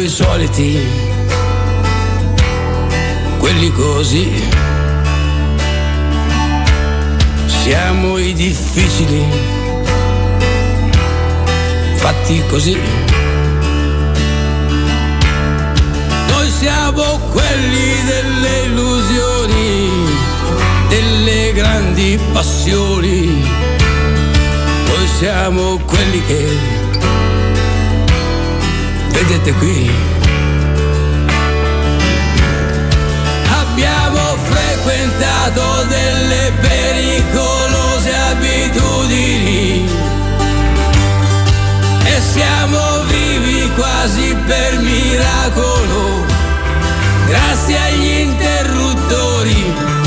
I soliti, quelli così. Siamo i difficili, fatti così. Noi siamo quelli delle illusioni, delle grandi passioni. Noi siamo quelli che vedete qui. Abbiamo frequentato delle pericolose abitudini e siamo vivi quasi per miracolo, grazie agli interruttori.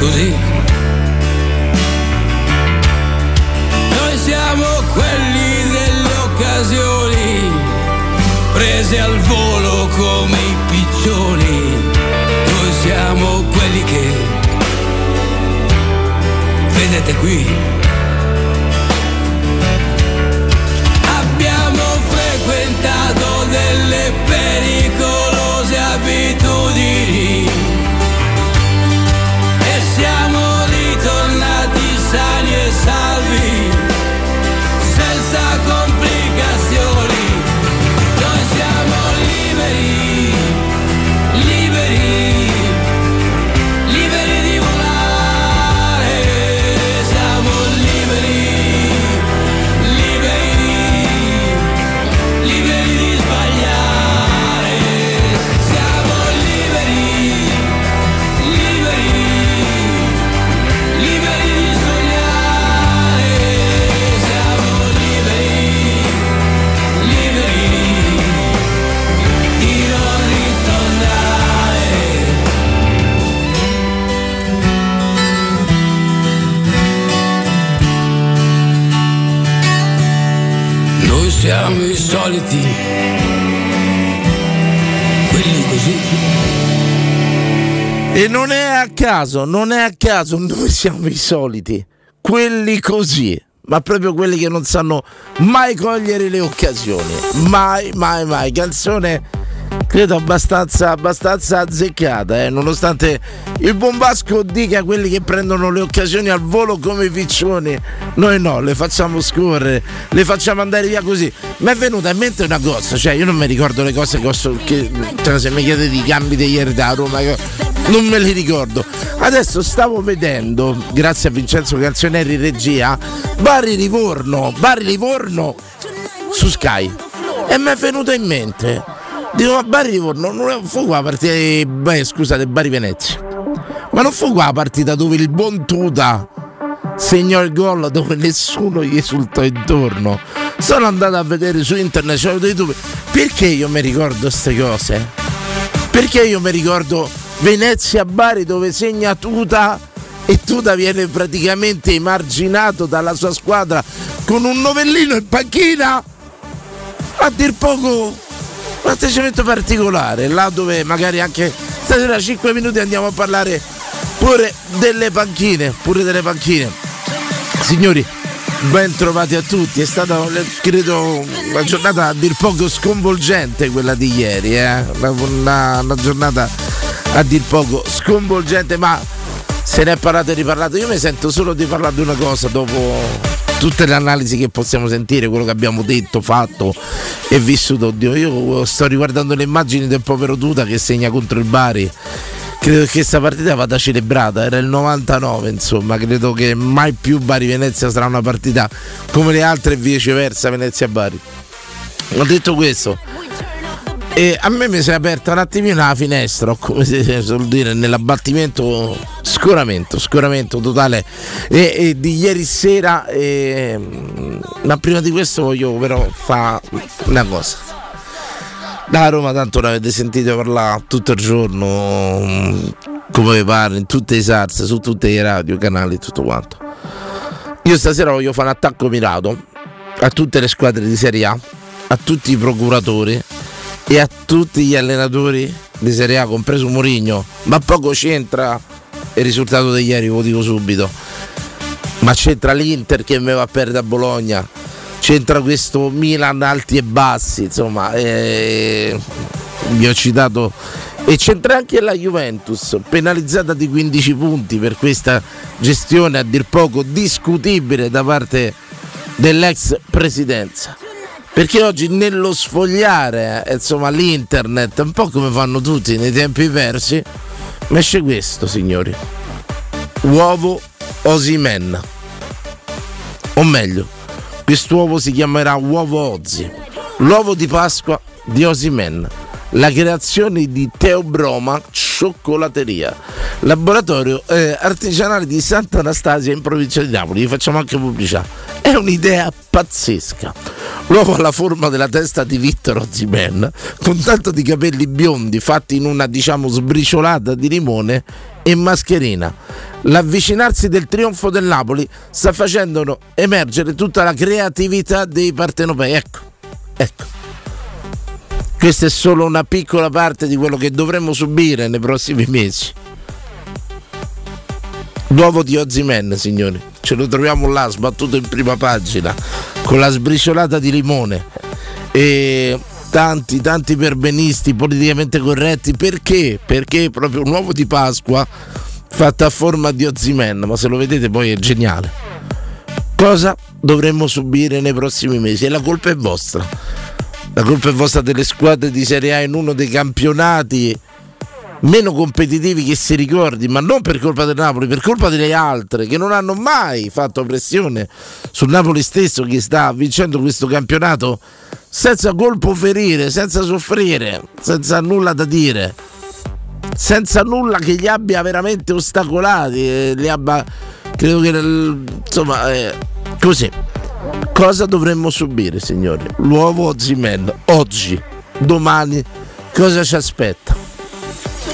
Così. Noi siamo quelli delle occasioni, prese al volo come i piccioni. Noi siamo quelli che vedete qui. Soliti, quelli così. E non è a caso, non è a caso, noi siamo i soliti, quelli così, ma proprio quelli che non sanno mai cogliere le occasioni. Mai, mai, mai. Canzone credo abbastanza, abbastanza azzeccata, eh, nonostante il bombasco dica quelli che prendono le occasioni al volo come i piccioni. Noi no, le facciamo scorrere, le facciamo andare via così. Mi è venuta in mente una cosa, cioè io non mi ricordo le cose che ho so- che, cioè, se mi chiedete i cambi di ieri da Roma, non me li ricordo. Adesso stavo vedendo, grazie a Vincenzo Canzioneri regia, Bari Livorno, Bari Livorno su Sky. E mi è venuto in mente, dico ma Bari Livorno non fu qua la partita beh, scusate, Bari Venezia. Ma non fu qua la partita dove il buon Tuta segnò il gol dove nessuno gli esultò intorno. Sono andato a vedere su internet, c'è YouTube. Perché io mi ricordo queste cose? Perché io mi ricordo Venezia Bari dove segna Tuta e Tuta viene praticamente emarginato dalla sua squadra con un novellino in panchina a dir poco un atteggiamento particolare, là dove magari anche stasera 5 minuti andiamo a parlare pure delle panchine, pure delle panchine. Signori, ben trovati a tutti, è stata credo una giornata a dir poco sconvolgente quella di ieri, eh? una, una, una giornata a dir poco sconvolgente, ma se ne è parlato e riparlato. Io mi sento solo di parlare di una cosa dopo tutte le analisi che possiamo sentire, quello che abbiamo detto, fatto e vissuto. Oddio, io sto riguardando le immagini del povero Duda che segna contro il Bari. Credo che questa partita vada celebrata, era il 99 insomma, credo che mai più Bari-Venezia sarà una partita come le altre e viceversa Venezia-Bari. Ho detto questo, e a me mi si è aperta un attimino la finestra, come si suol dire, nell'abbattimento, scoramento, scoramento totale e, e di ieri sera. E, ma prima di questo voglio però fare una cosa. Da Roma tanto l'avete sentito parlare tutto il giorno, come vi pare, in tutte le salse, su tutte le radio, canali e tutto quanto. Io stasera voglio fare un attacco mirato a tutte le squadre di Serie A, a tutti i procuratori e a tutti gli allenatori di Serie A, compreso Mourinho, ma poco c'entra il risultato di ieri, ve lo dico subito. Ma c'entra l'Inter che mi va a perdere a Bologna, c'entra questo Milan alti e bassi, insomma, eh, vi ho citato e c'entra anche la Juventus, penalizzata di 15 punti per questa gestione a dir poco discutibile da parte dell'ex presidenza. Perché oggi nello sfogliare eh, insomma, l'internet, un po' come fanno tutti nei tempi persi, mi esce questo, signori. Uovo Osimen. O meglio, quest'uovo si chiamerà uovo Ozzi. L'uovo di Pasqua di Osimen. La creazione di Teobroma Cioccolateria, laboratorio eh, artigianale di Santa Anastasia in provincia di Napoli. Gli facciamo anche pubblicità. È un'idea pazzesca. L'uovo ha la forma della testa di Vittor Ozimen, con tanto di capelli biondi fatti in una diciamo sbriciolata di limone e mascherina. L'avvicinarsi del trionfo del Napoli sta facendo emergere tutta la creatività dei partenopei. Ecco, ecco. Questa è solo una piccola parte di quello che dovremmo subire nei prossimi mesi. L'uovo di Ozimen, signori, ce lo troviamo là sbattuto in prima pagina con la sbriciolata di limone e tanti tanti perbenisti politicamente corretti perché? Perché proprio un uovo di Pasqua fatto a forma di Ozimen, ma se lo vedete poi è geniale. Cosa dovremmo subire nei prossimi mesi? E la colpa è vostra. La colpa è vostra delle squadre di Serie A in uno dei campionati meno competitivi che si ricordi, ma non per colpa del Napoli, per colpa delle altre che non hanno mai fatto pressione sul Napoli stesso che sta vincendo questo campionato senza colpo ferire, senza soffrire, senza nulla da dire, senza nulla che gli abbia veramente ostacolati, eh, li abbia, credo che insomma eh, così. Cosa dovremmo subire, signori? L'uovo Ozimen oggi, domani, cosa ci aspetta?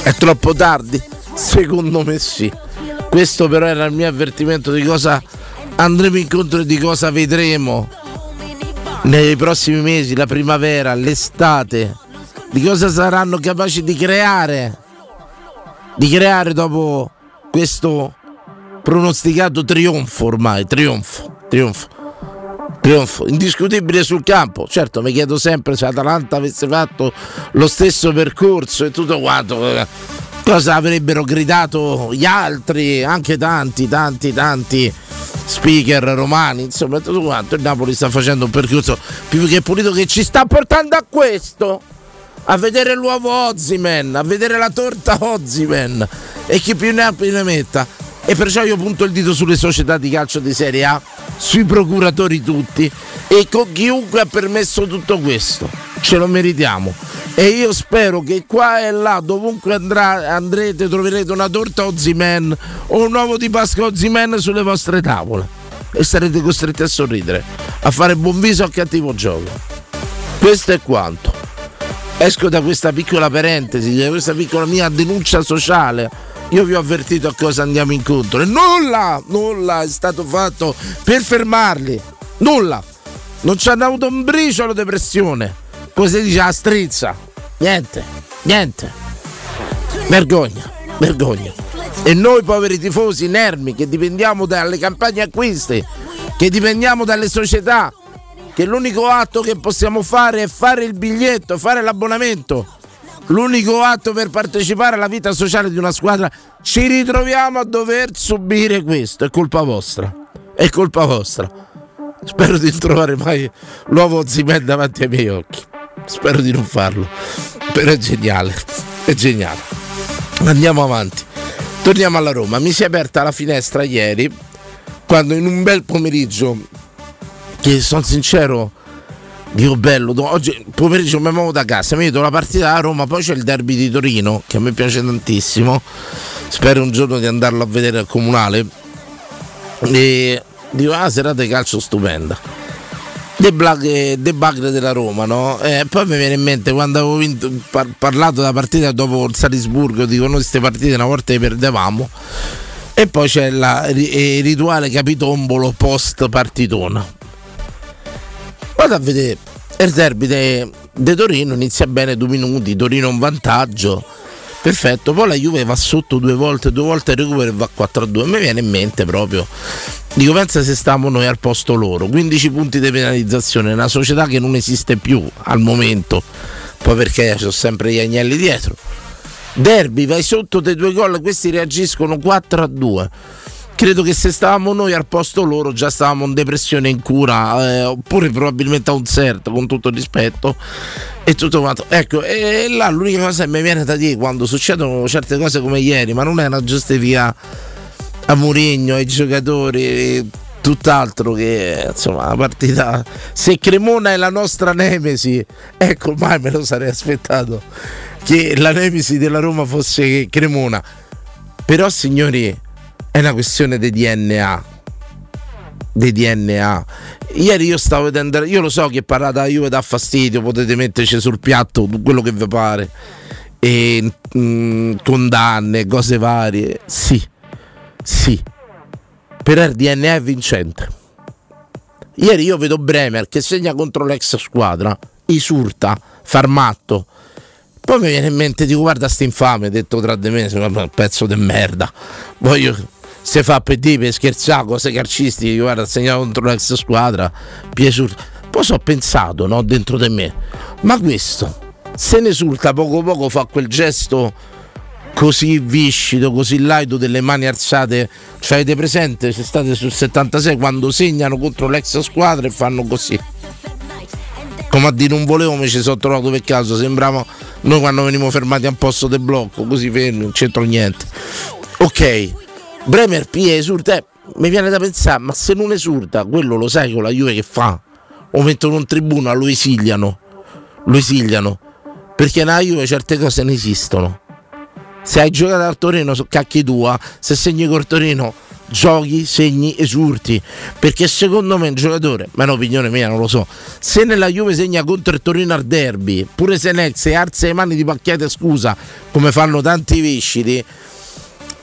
È troppo tardi? Secondo me sì. Questo però era il mio avvertimento di cosa andremo incontro e di cosa vedremo nei prossimi mesi, la primavera, l'estate, di cosa saranno capaci di creare, di creare dopo questo pronosticato trionfo ormai, trionfo, trionfo trionfo indiscutibile sul campo. Certo, mi chiedo sempre se Atalanta avesse fatto lo stesso percorso e tutto quanto. eh, Cosa avrebbero gridato gli altri, anche tanti, tanti, tanti speaker romani, insomma, tutto quanto. Il Napoli sta facendo un percorso più che pulito che ci sta portando a questo. A vedere l'uovo Ozimen, a vedere la torta Ozimen e chi più ne ha più ne metta. E perciò io punto il dito sulle società di calcio di Serie A, sui procuratori tutti e con chiunque ha permesso tutto questo. Ce lo meritiamo. E io spero che qua e là, dovunque andrà, andrete, troverete una torta Ozimen o un uovo di Pasqua Ozimen sulle vostre tavole. E sarete costretti a sorridere, a fare buon viso a cattivo gioco. Questo è quanto. Esco da questa piccola parentesi, da questa piccola mia denuncia sociale io vi ho avvertito a cosa andiamo incontro e nulla, nulla è stato fatto per fermarli. Nulla. Non ci hanno avuto un briciolo di pressione. Come si dice a strizza. Niente, niente. Vergogna, vergogna. E noi poveri tifosi inermi che dipendiamo dalle campagne acquisti, che dipendiamo dalle società, che l'unico atto che possiamo fare è fare il biglietto, fare l'abbonamento. L'unico atto per partecipare alla vita sociale di una squadra, ci ritroviamo a dover subire questo. È colpa vostra. È colpa vostra. Spero di non trovare mai l'uovo Zimen davanti ai miei occhi. Spero di non farlo. Però è geniale. È geniale. Andiamo avanti. Torniamo alla Roma. Mi si è aperta la finestra ieri quando in un bel pomeriggio che sono sincero Dio bello, oggi pomeriggio mi muovo da casa, mi vedo la partita da Roma, poi c'è il derby di Torino che a me piace tantissimo. Spero un giorno di andarlo a vedere al comunale. E dico, ah, serata di calcio stupenda. Debacle della Roma, no? E poi mi viene in mente quando avevo vinto, par- parlato della partita dopo il Salisburgo, dico noi queste partite una volta le perdevamo. E poi c'è il rituale capitombolo post partitona. Vado a vedere il derby di Torino, inizia bene due minuti, Torino un vantaggio. Perfetto, poi la Juve va sotto due volte, due volte recupera e va 4-2. Mi viene in mente proprio. Dico, pensa se stavamo noi al posto loro. 15 punti di penalizzazione, una società che non esiste più al momento. Poi perché ci sono sempre gli agnelli dietro. Derby, vai sotto dei due gol, questi reagiscono 4-2 credo che se stavamo noi al posto loro già stavamo in depressione in cura eh, oppure probabilmente a un certo con tutto il rispetto e tutto quanto. Ecco e là l'unica cosa che mi viene da dire quando succedono certe cose come ieri ma non è una giustifica a Mourinho ai giocatori tutt'altro che insomma la partita. Se Cremona è la nostra nemesi ecco mai me lo sarei aspettato che la nemesi della Roma fosse Cremona. Però signori è una questione di DNA. Di DNA. Ieri io stavo vedendo, io lo so che parlata la Juve dà fastidio, potete metterci sul piatto quello che vi pare. E mh, mm, condanne, cose varie. Sì, sì. Però il DNA è vincente. Ieri io vedo Bremer che segna contro l'ex squadra, isurta, farmatto. Poi mi viene in mente, dico guarda sta infame, detto tra di me, un pezzo di merda. Voglio se fa per dire per scherzare cose calcistiche guarda ha segnato contro l'ex squadra Piesur poi so pensato no, dentro di me. Ma questo se ne esulta poco poco fa quel gesto così viscido così laido delle mani alzate. Cioè avete presente? Se state sul 76 quando segnano contro l'ex squadra e fanno così. Come a dire non volevo mi ci sono trovato per caso. Sembrava noi quando venivamo fermati a un posto del blocco così fermi non c'entro niente. Ok Bremer Pie esurta, eh, mi viene da pensare, ma se non esurta, quello lo sai con la Juve che fa? O mettono un tribuno, lo esiliano, lo esiliano, perché nella Juve certe cose non esistono. Se hai giocato al Torino, cacchi tua, se segni col Torino, giochi, segni, esurti. Perché secondo me un giocatore, ma è un'opinione mia, non lo so, se nella Juve segna contro il Torino al derby, pure se Nex alza le mani di pacchiate scusa, come fanno tanti viscidi,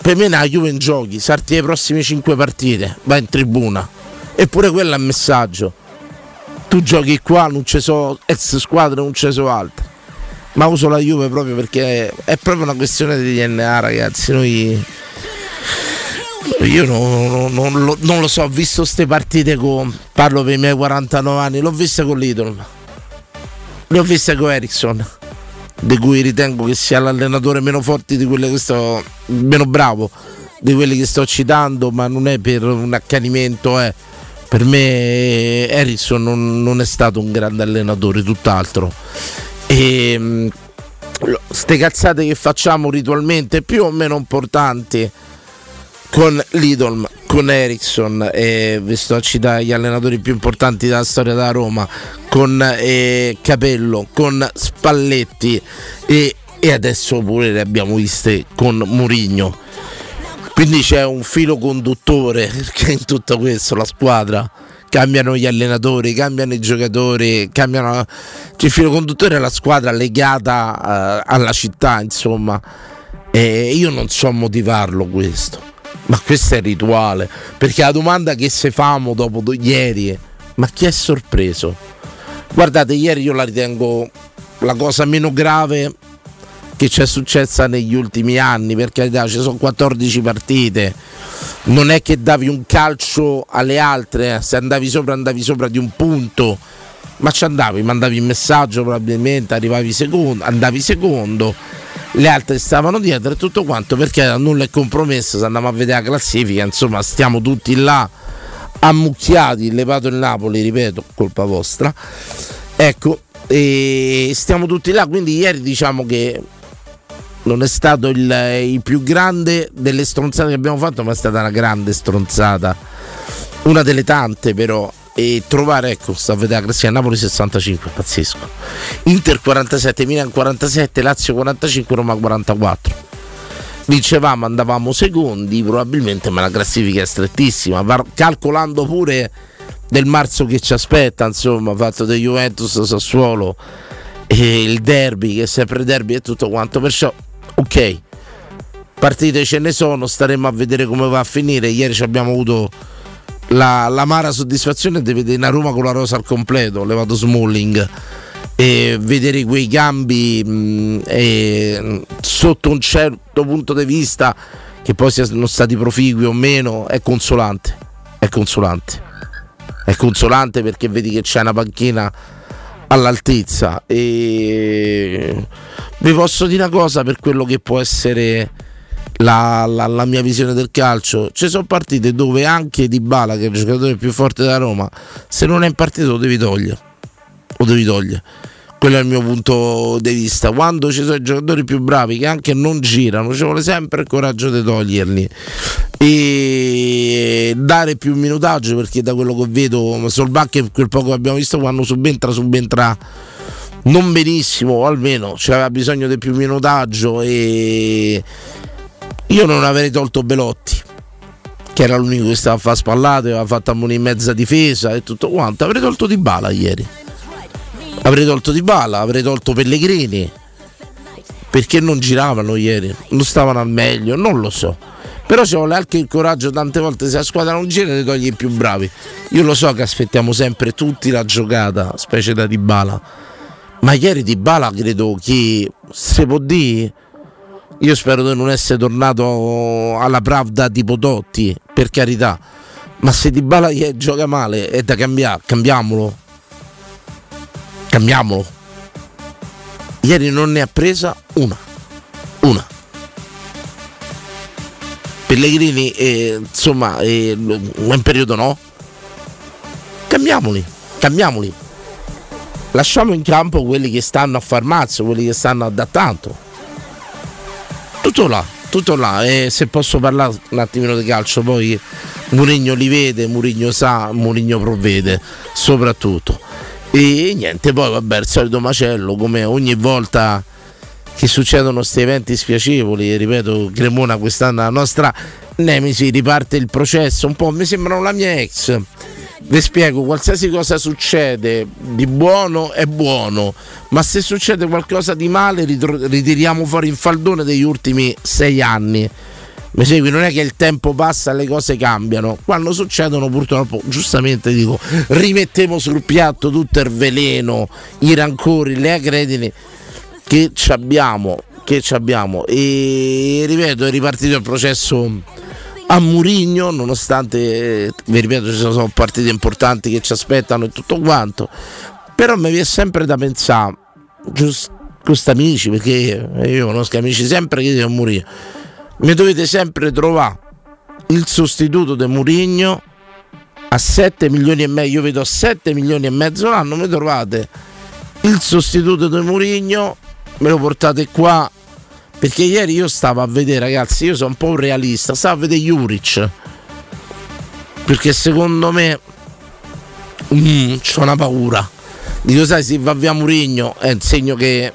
per me la Juve in giochi, sarti le prossime 5 partite, va in tribuna. Eppure quello è un messaggio. Tu giochi qua, non ci sono ex squadre, non ci sono altre. Ma uso la Juve proprio perché è proprio una questione di DNA, ragazzi. Noi. Io non, non, non, non lo so, ho visto queste partite con. Parlo per i miei 49 anni, l'ho vista con l'Idol. Le ho viste con Ericsson di cui ritengo che sia l'allenatore meno forte di quelli che sto meno bravo di quelli che sto citando ma non è per un accanimento eh. per me Harrison non, non, è stato un grande allenatore tutt'altro e queste cazzate che facciamo ritualmente più o meno importanti con Lidl, con Ericsson, eh, vi sto a citare gli allenatori più importanti della storia della Roma, con eh, Capello, con Spalletti e, e, adesso pure le abbiamo viste con Murigno. Quindi c'è un filo conduttore che in tutto questo la squadra cambiano gli allenatori, cambiano i giocatori, cambiano il filo conduttore è la squadra legata uh, alla città, insomma. E io non so motivarlo questo ma questo è il rituale. Perché la domanda che se famo dopo ieri, Ma chi è sorpreso? Guardate, ieri io la ritengo la cosa meno grave che ci è successa negli ultimi anni, per carità ci sono 14 partite, non è che davi un calcio alle altre, eh, se andavi sopra andavi sopra di un punto, ma ci andavi, mandavi il messaggio probabilmente, arrivavi secondo, andavi secondo, le altre stavano dietro e tutto quanto perché nulla è compromesso, se andiamo a vedere la classifica, insomma stiamo tutti là ammucchiati, levato il Napoli, ripeto, colpa vostra. Ecco, e stiamo tutti là, quindi ieri diciamo che non è stato il, il, più grande delle stronzate che abbiamo fatto, ma è stata una grande stronzata. Una delle tante, però. E trovare, ecco, sta a vedere la classifica Napoli 65, pazzesco. Inter 47, Milan 47, Lazio 45, Roma 44. Vincevamo, andavamo secondi, probabilmente, ma la classifica è strettissima. Calcolando pure del marzo che ci aspetta, insomma, fatto da Juventus Sassuolo e il derby, che è sempre derby e tutto quanto. Perciò ok, partite ce ne sono, staremo a vedere come va a finire. Ieri abbiamo avuto la, l'amara soddisfazione di vedere una Roma con la rosa al completo, levato Smalling e vedere quei cambi mh, e, sotto un certo punto di vista che poi siano stati proficui o meno è consolante è consolante. È consolante perché vedi che c'è una panchina all'altezza. E vi posso dire una cosa per quello che può essere la, la, la mia visione del calcio. Ci sono partite dove anche Di Bala che è il giocatore più forte da Roma se non è in partita lo devi togliere. Lo devi togliere. Quello è il mio punto di vista. Quando ci sono i giocatori più bravi che anche non girano ci vuole sempre il coraggio di toglierli. E dare più minutaggio perché da quello che vedo Solbacchi quel poco che abbiamo visto quando subentra subentra non benissimo o almeno c'aveva bisogno di più minutaggio e io non avrei tolto Belotti che era l'unico che stava a fare spallato aveva fatto ammonire in mezza difesa e tutto quanto. Avrei tolto Di Bala ieri. Avrei tolto Di Bala avrei tolto Pellegrini. Perché non giravano ieri? Non stavano al meglio? Non lo so. Però ci vuole anche il coraggio tante volte se la squadra non gira ti togli i più bravi. Io lo so che aspettiamo sempre tutti la giocata specie da Dybala. Ma ieri Dybala credo che se può dire io spero di non essere tornato alla Pravda tipo Totti per carità. Ma se Dybala gioca male è da cambiare cambiamolo. Cambiamolo. Ieri non ne ha presa una. Una. Pellegrini eh, insomma eh, un periodo no. Cambiamoli cambiamoli. Lasciamo in campo quelli che stanno a far mazzo quelli che stanno da tanto tutto là tutto là e se posso parlare un attimino di calcio poi Murigno li vede Murigno sa Murigno provvede soprattutto e niente poi vabbè il solito macello come ogni volta che succedono questi eventi spiacevoli. Ripeto, Cremona quest'anno la nostra Nemesi riparte il processo. Un po' mi sembrano la mia ex. Vi spiego, qualsiasi cosa succede di buono è buono, ma se succede qualcosa di male ritiriamo fuori il faldone degli ultimi sei anni. Mi segui? Non è che il tempo passa e le cose cambiano. Quando succedono, purtroppo, giustamente dico, rimettiamo sul piatto tutto il veleno, i rancori, le agredini che abbiamo, che ci abbiamo. E ripeto, è ripartito il processo a Murigno, nonostante, vi ripeto, ci sono partite importanti che ci aspettano e tutto quanto. Però mi viene sempre da pensare, giusto amici, perché io conosco amici sempre che dicono Murigno, mi dovete sempre trovare il sostituto di Murigno a 7 milioni e mezzo, io vedo 7 milioni e mezzo l'anno, mi trovate il sostituto di Murigno me lo portate qua perché ieri io stavo a vedere ragazzi io sono un po' un realista stavo a vedere Juric. Perché secondo me mm, c'ho una paura. Dico sai se va via Murigno è un segno che,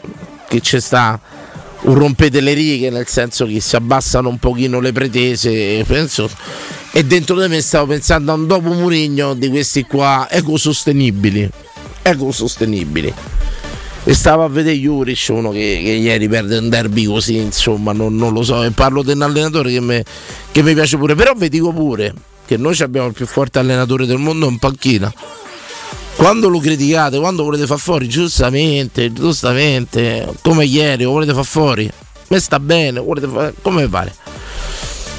che c'è sta un rompete le righe nel senso che si abbassano un pochino le pretese penso. E dentro di me stavo pensando a un dopo Murigno di questi qua ecosostenibili ecosostenibili e stavo a vedere Juric uno che, che, ieri perde un derby così insomma non, non lo so e parlo di un allenatore che mi, che mi piace pure però vi dico pure che noi abbiamo il più forte allenatore del mondo in panchina quando lo criticate, quando volete far fuori, giustamente, giustamente, come ieri, lo volete far fuori, me sta bene, volete fare, come vi pare.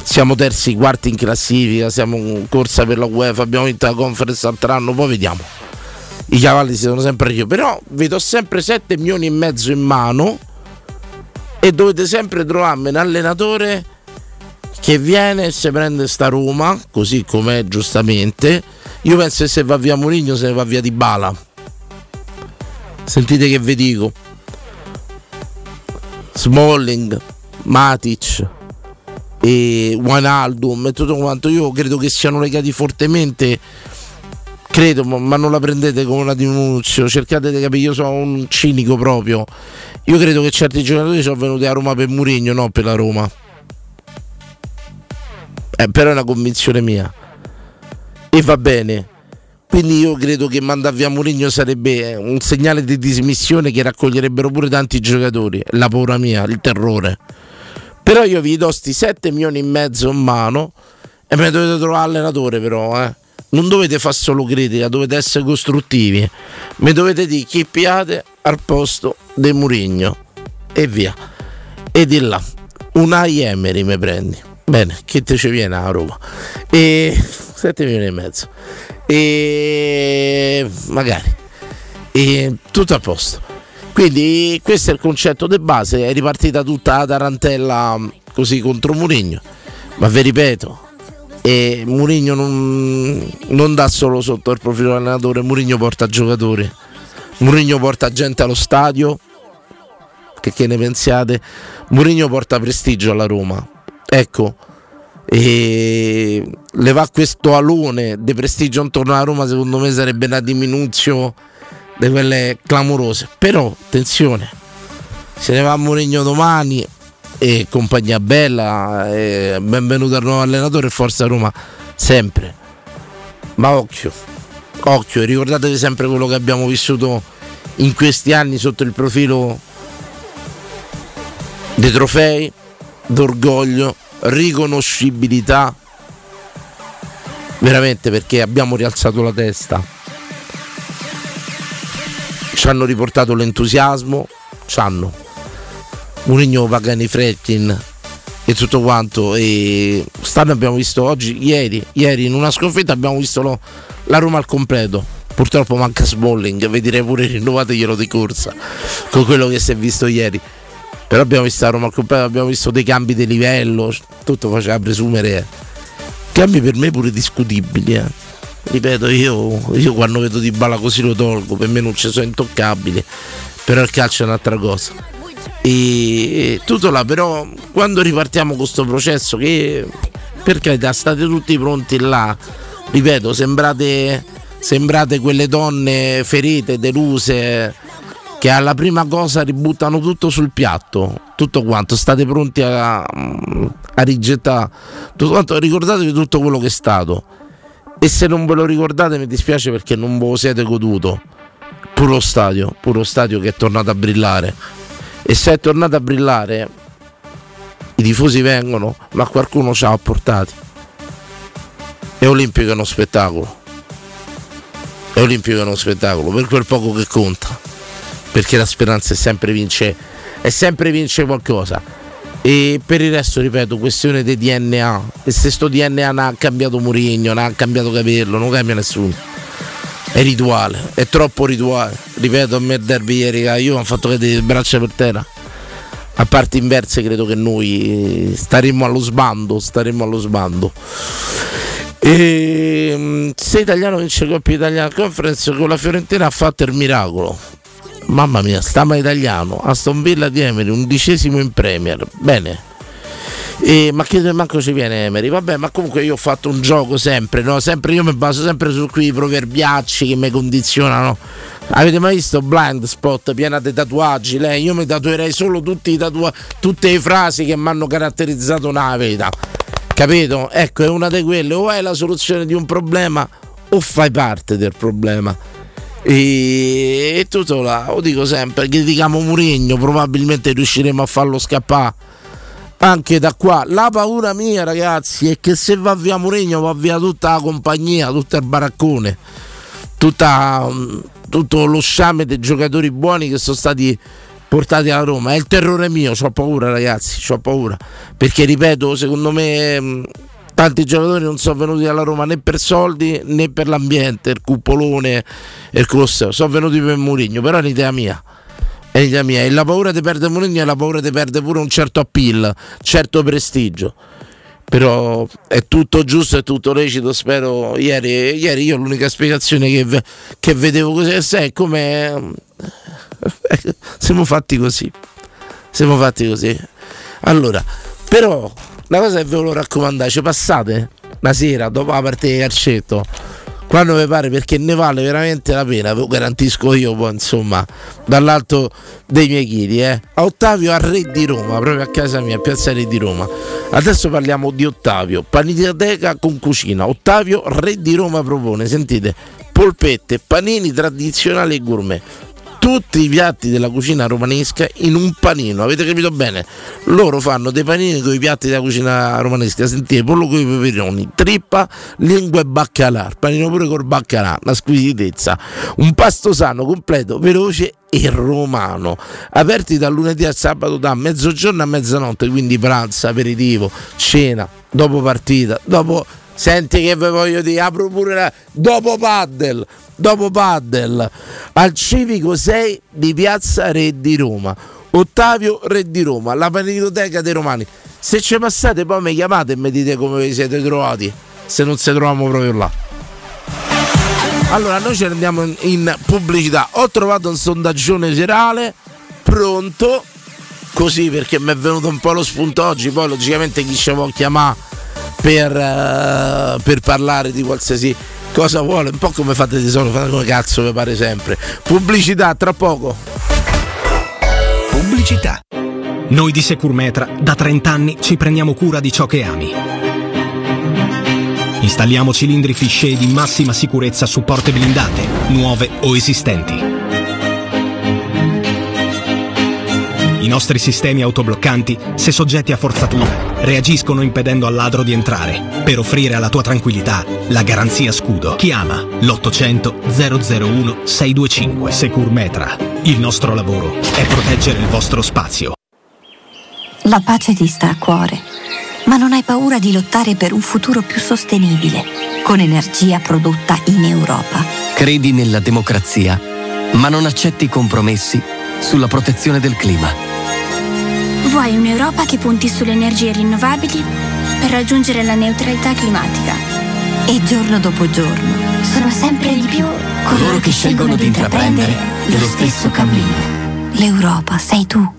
Siamo terzi, quarti in classifica, siamo in corsa per la UEFA, abbiamo vinto la conference l'altro anno, poi vediamo. I cavalli si sono sempre io, però vedo sempre 7 milioni e mezzo in mano e dovete sempre trovarmi un allenatore che viene e si prende sta Roma, così com'è giustamente. Io penso che se va via Mourinho se ne va via di Bala. Sentite che vi dico. Smalling, Matic e Wijnaldum e tutto quanto io credo che siano legati fortemente credo ma non la prendete come una diminuzione cercate di capire io sono un cinico proprio. Io credo che certi giocatori sono venuti a Roma per Mourinho non per la Roma. Eh, però è una convinzione mia. E va bene. Quindi io credo che mandare via Mourinho sarebbe un segnale di dismissione che raccoglierebbero pure tanti giocatori. La paura mia, il terrore. Però io vi do sti 7 milioni e mezzo in mano e me dovete trovare allenatore però, eh. Non dovete fare solo critica, dovete essere costruttivi. Mi dovete dire chi piate al posto di Murigno e via. E di là, Unai Emery mi prendi. Bene, che te ci viene a Roma? E 7 milioni e mezzo. E magari. E tutto a posto. Quindi questo è il concetto di base, è ripartita tutta la tarantella mm, così contro Murigno, ma vi ripeto, e Murigno non, non dà solo sotto il profilo dell'allenatore, Murigno porta giocatori, Murigno porta gente allo stadio, che, che ne pensiate? Murigno porta prestigio alla Roma, ecco, e le va questo alone di prestigio intorno alla Roma secondo me sarebbe una diminuzione di quelle clamorose. Però, attenzione, se ne va a Mourinho domani e compagnia bella, e benvenuto al nuovo allenatore e Forza Roma sempre. Ma occhio, occhio, ricordatevi sempre quello che abbiamo vissuto in questi anni sotto il profilo dei trofei, d'orgoglio, riconoscibilità. Veramente perché abbiamo rialzato la testa ci hanno riportato l'entusiasmo, ci hanno. Mourinho Pagani Frettin e tutto quanto. E stanno abbiamo visto oggi, ieri, ieri in una sconfitta abbiamo visto lo, la Roma al completo. Purtroppo manca Smalling, vedrei pure rinnovateglielo di corsa con quello che si è visto ieri. Però abbiamo visto la Roma al completo, abbiamo visto dei cambi di livello, tutto faceva presumere cambi per me pure discutibili. Eh ripeto io, io quando vedo di balla così lo tolgo per me non ci sono intoccabili però il calcio è un'altra cosa e, tutto là però quando ripartiamo questo processo che per carità state tutti pronti là ripeto sembrate sembrate quelle donne ferite deluse che alla prima cosa ributtano tutto sul piatto tutto quanto state pronti a, a rigettare tutto quanto ricordatevi tutto quello che è stato e se non ve lo ricordate mi dispiace perché non ve lo siete goduto. Puro stadio, puro stadio che è tornato a brillare. E se è tornato a brillare, i tifosi vengono, ma qualcuno ci ha apportati. E Olimpico è uno spettacolo. E Olimpico è uno spettacolo, per quel poco che conta. Perché la speranza è sempre vince, è sempre vince qualcosa e per il resto, ripeto, questione di DNA. E se sto DNA non ha cambiato Murigno, non ha cambiato capello, non cambia nessuno. È rituale, è troppo rituale. Ripeto, a me il derby ieri, io ho fatto vedere le braccia per terra. A parte inverse, credo che noi staremmo allo sbando, staremmo allo sbando. E mm, se Italiano vince Coppa Italiana Conference con la Fiorentina ha fatto il miracolo mamma mia, stama italiano, Aston Villa di Emery, undicesimo in Premier, bene. E, ma che manco ci viene Emery, vabbè, ma comunque io ho fatto un gioco sempre, no? Sempre io mi baso sempre su quei proverbiacci che mi condizionano. Avete mai visto Blind Spot piena di tatuaggi? Lei, io mi tatuerei solo tutti i tatua- tutte le frasi che mi hanno caratterizzato nella vita. Capito? Ecco, è una di quelle, o è la soluzione di un problema o fai parte del problema e, e tutto là, lo dico sempre, critichiamo Murigno, probabilmente riusciremo a farlo scappare anche da qua. La paura mia, ragazzi, è che se va via Murigno va via tutta la compagnia, tutto il baraccone. tutta, mm, tutto lo sciame dei giocatori buoni che sono stati portati alla Roma. È il terrore mio, ho paura ragazzi, ho paura. Perché ripeto, secondo me mh, tanti giocatori non sono venuti alla Roma né per soldi né per l'ambiente, il cupolone il Colosseo. Sono venuti per Mourinho, però è un'idea mia. Un'idea mia. E la paura di perdere Mourinho è la paura di perdere pure un certo appeal, certo prestigio. Però è tutto giusto, è tutto lecito. Spero ieri, ieri io l'unica spiegazione che, che vedevo così è come siamo fatti così. Siamo fatti così. Allora, però, la cosa che ve lo raccomandare, ci passate la sera dopo la partita di calcetto quando vi pare perché ne vale veramente la pena, ve lo garantisco io, poi, insomma, dall'alto dei miei chili, eh. Ottavio a Re di Roma, proprio a casa mia, a Piazza Re di Roma. Adesso parliamo di Ottavio, paniteca con cucina. Ottavio Re di Roma propone, sentite, polpette, panini tradizionali e gourmet tutti i piatti della cucina romanesca in un panino. Avete capito bene? Loro fanno dei panini con i piatti della cucina romanesca. Sentite, pollo con i peperoni, trippa, lingua e baccalà. Panino pure col baccalà, una squisitezza. Un pasto sano, completo, veloce e romano. Aperti dal lunedì al sabato da mezzogiorno a mezzanotte, quindi pranzo, aperitivo, cena, dopo partita, dopo Senti che vi voglio dire, apro pure la... dopo paddle, dopo paddle, al civico 6 di Piazza Re di Roma. Ottavio Re di Roma, la paninoteca dei romani. Se ci passate poi mi chiamate e mi dite come vi siete trovati, se non ci troviamo proprio là. Allora, noi ci andiamo in, in pubblicità. Ho trovato un sondaggione serale pronto, così perché mi è venuto un po' lo spunto oggi, poi logicamente chi ci vuole chiamare per, uh, per parlare di qualsiasi cosa vuole, un po' come fate di solito, fate come cazzo vi pare sempre. Pubblicità tra poco. Pubblicità. Noi di Securmetra da 30 anni ci prendiamo cura di ciò che ami. Installiamo cilindri fisce di massima sicurezza su porte blindate, nuove o esistenti. I nostri sistemi autobloccanti, se soggetti a forzatura, reagiscono impedendo al ladro di entrare. Per offrire alla tua tranquillità la garanzia scudo. Chiama l'800 001 625. Securmetra. Il nostro lavoro è proteggere il vostro spazio. La pace ti sta a cuore, ma non hai paura di lottare per un futuro più sostenibile, con energia prodotta in Europa. Credi nella democrazia, ma non accetti compromessi sulla protezione del clima. Vuoi un'Europa che punti sulle energie rinnovabili per raggiungere la neutralità climatica. E giorno dopo giorno sono sempre di più coloro che scelgono di intraprendere lo stesso cammino. L'Europa sei tu.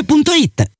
otticasalvagente.it.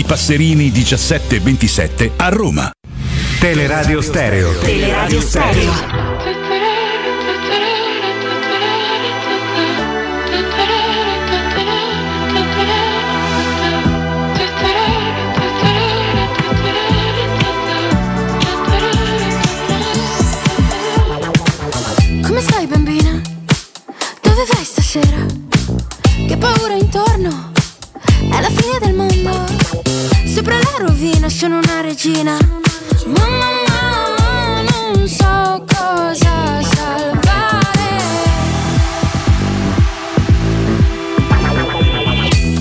di Passerini 1727 a Roma. Teleradio Stereo. Teleradio Stereo. Come stai bambina? Dove vai stasera? Che paura intorno? Rovina, sono una regina. Mamma, mamma, non so cosa salvare.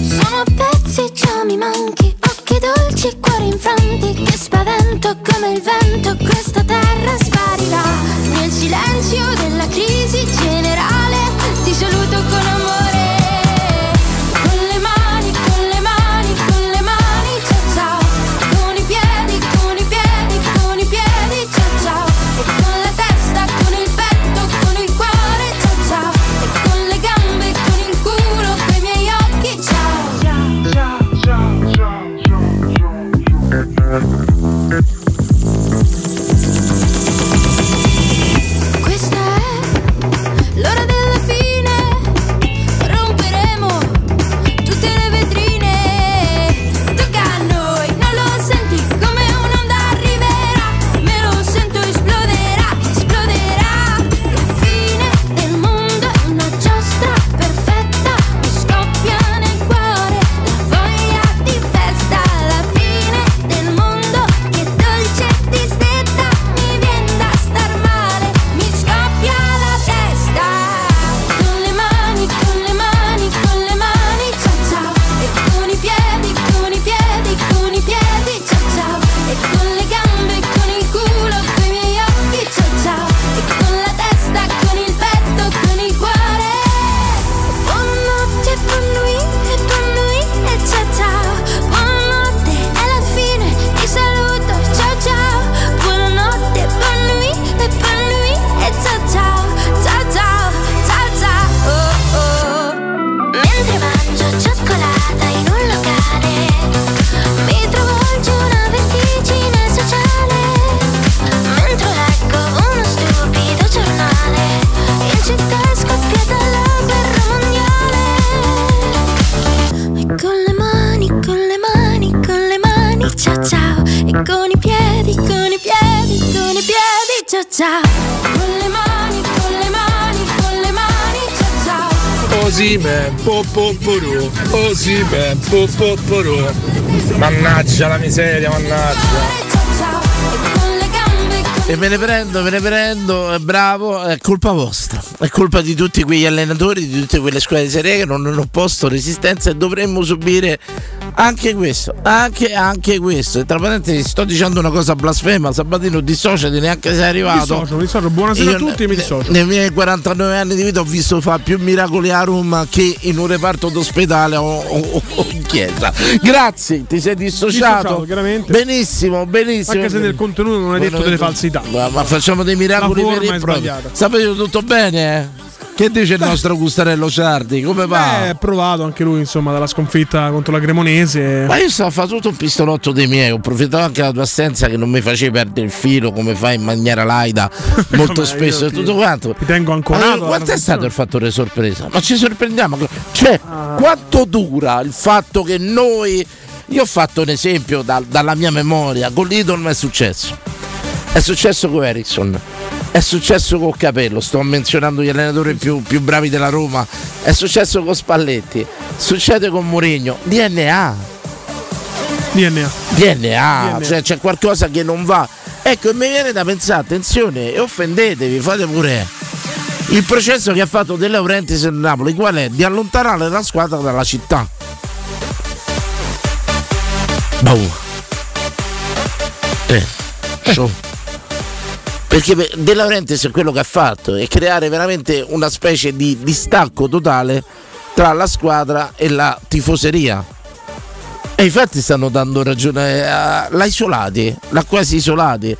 Sono pezzi, già mi manchi. Occhi dolci, cuori infranti. Che spavento come il vento. Questa terra sparirà. Nel silenzio della crisi generale. Ti saluto con amore. Osimen, po po poru, Osimen, po po poru. Mannaggia la miseria, mannaggia. E me ne prendo, me ne prendo, bravo, è colpa vostra, è colpa di tutti quegli allenatori, di tutte quelle squadre di Serie che non hanno posto resistenza e dovremmo subire anche questo, anche, anche questo. E tra parentesi sto dicendo una cosa blasfema, Sabatino dissociati neanche sei arrivato. Dissocio, dissocio. Buonasera Io a tutti, mi dissocio. Nei miei 49 anni di vita ho visto fare più miracoli a Roma che in un reparto d'ospedale o, o- o in chiesa. Grazie, ti sei dissociato. Dissociato. Benissimo, benissimo. Anche se nel contenuto non hai detto delle falsità. Ma, ma facciamo dei miracoli veri e propri. Sapete tutto bene? Eh? Che dice il nostro Gustarello Ciardi? Come va? Beh, è provato anche lui, insomma, dalla sconfitta contro la Cremonese. Ma io sto a fare tutto un pistolotto dei miei, ho approfittato anche della tua assenza che non mi facevi perdere il filo come fai in maniera laida molto spesso e tutto quanto. Ti tengo ancorato. Ma alla quanto è stato il fattore sorpresa? Ma ci sorprendiamo. Cioè, quanto dura il fatto che noi. Io ho fatto un esempio dal- dalla mia memoria, con l'Idol è successo. È successo con Ericsson, è successo con Capello, sto menzionando gli allenatori più, più bravi della Roma, è successo con Spalletti, succede con Mourinho, DNA. DNA. DNA, cioè c'è qualcosa che non va. Ecco, e mi viene da pensare, attenzione, e offendetevi, fate pure il processo che ha fatto De Laurentiis nel Napoli, qual è? Di allontanare la squadra dalla città. Boom. Eh, so. Perché per- De Laurentiis quello che ha fatto è creare veramente una specie di distacco totale tra la squadra e la tifoseria. E infatti stanno dando ragione a- l'ha isolati, l'ha quasi isolati.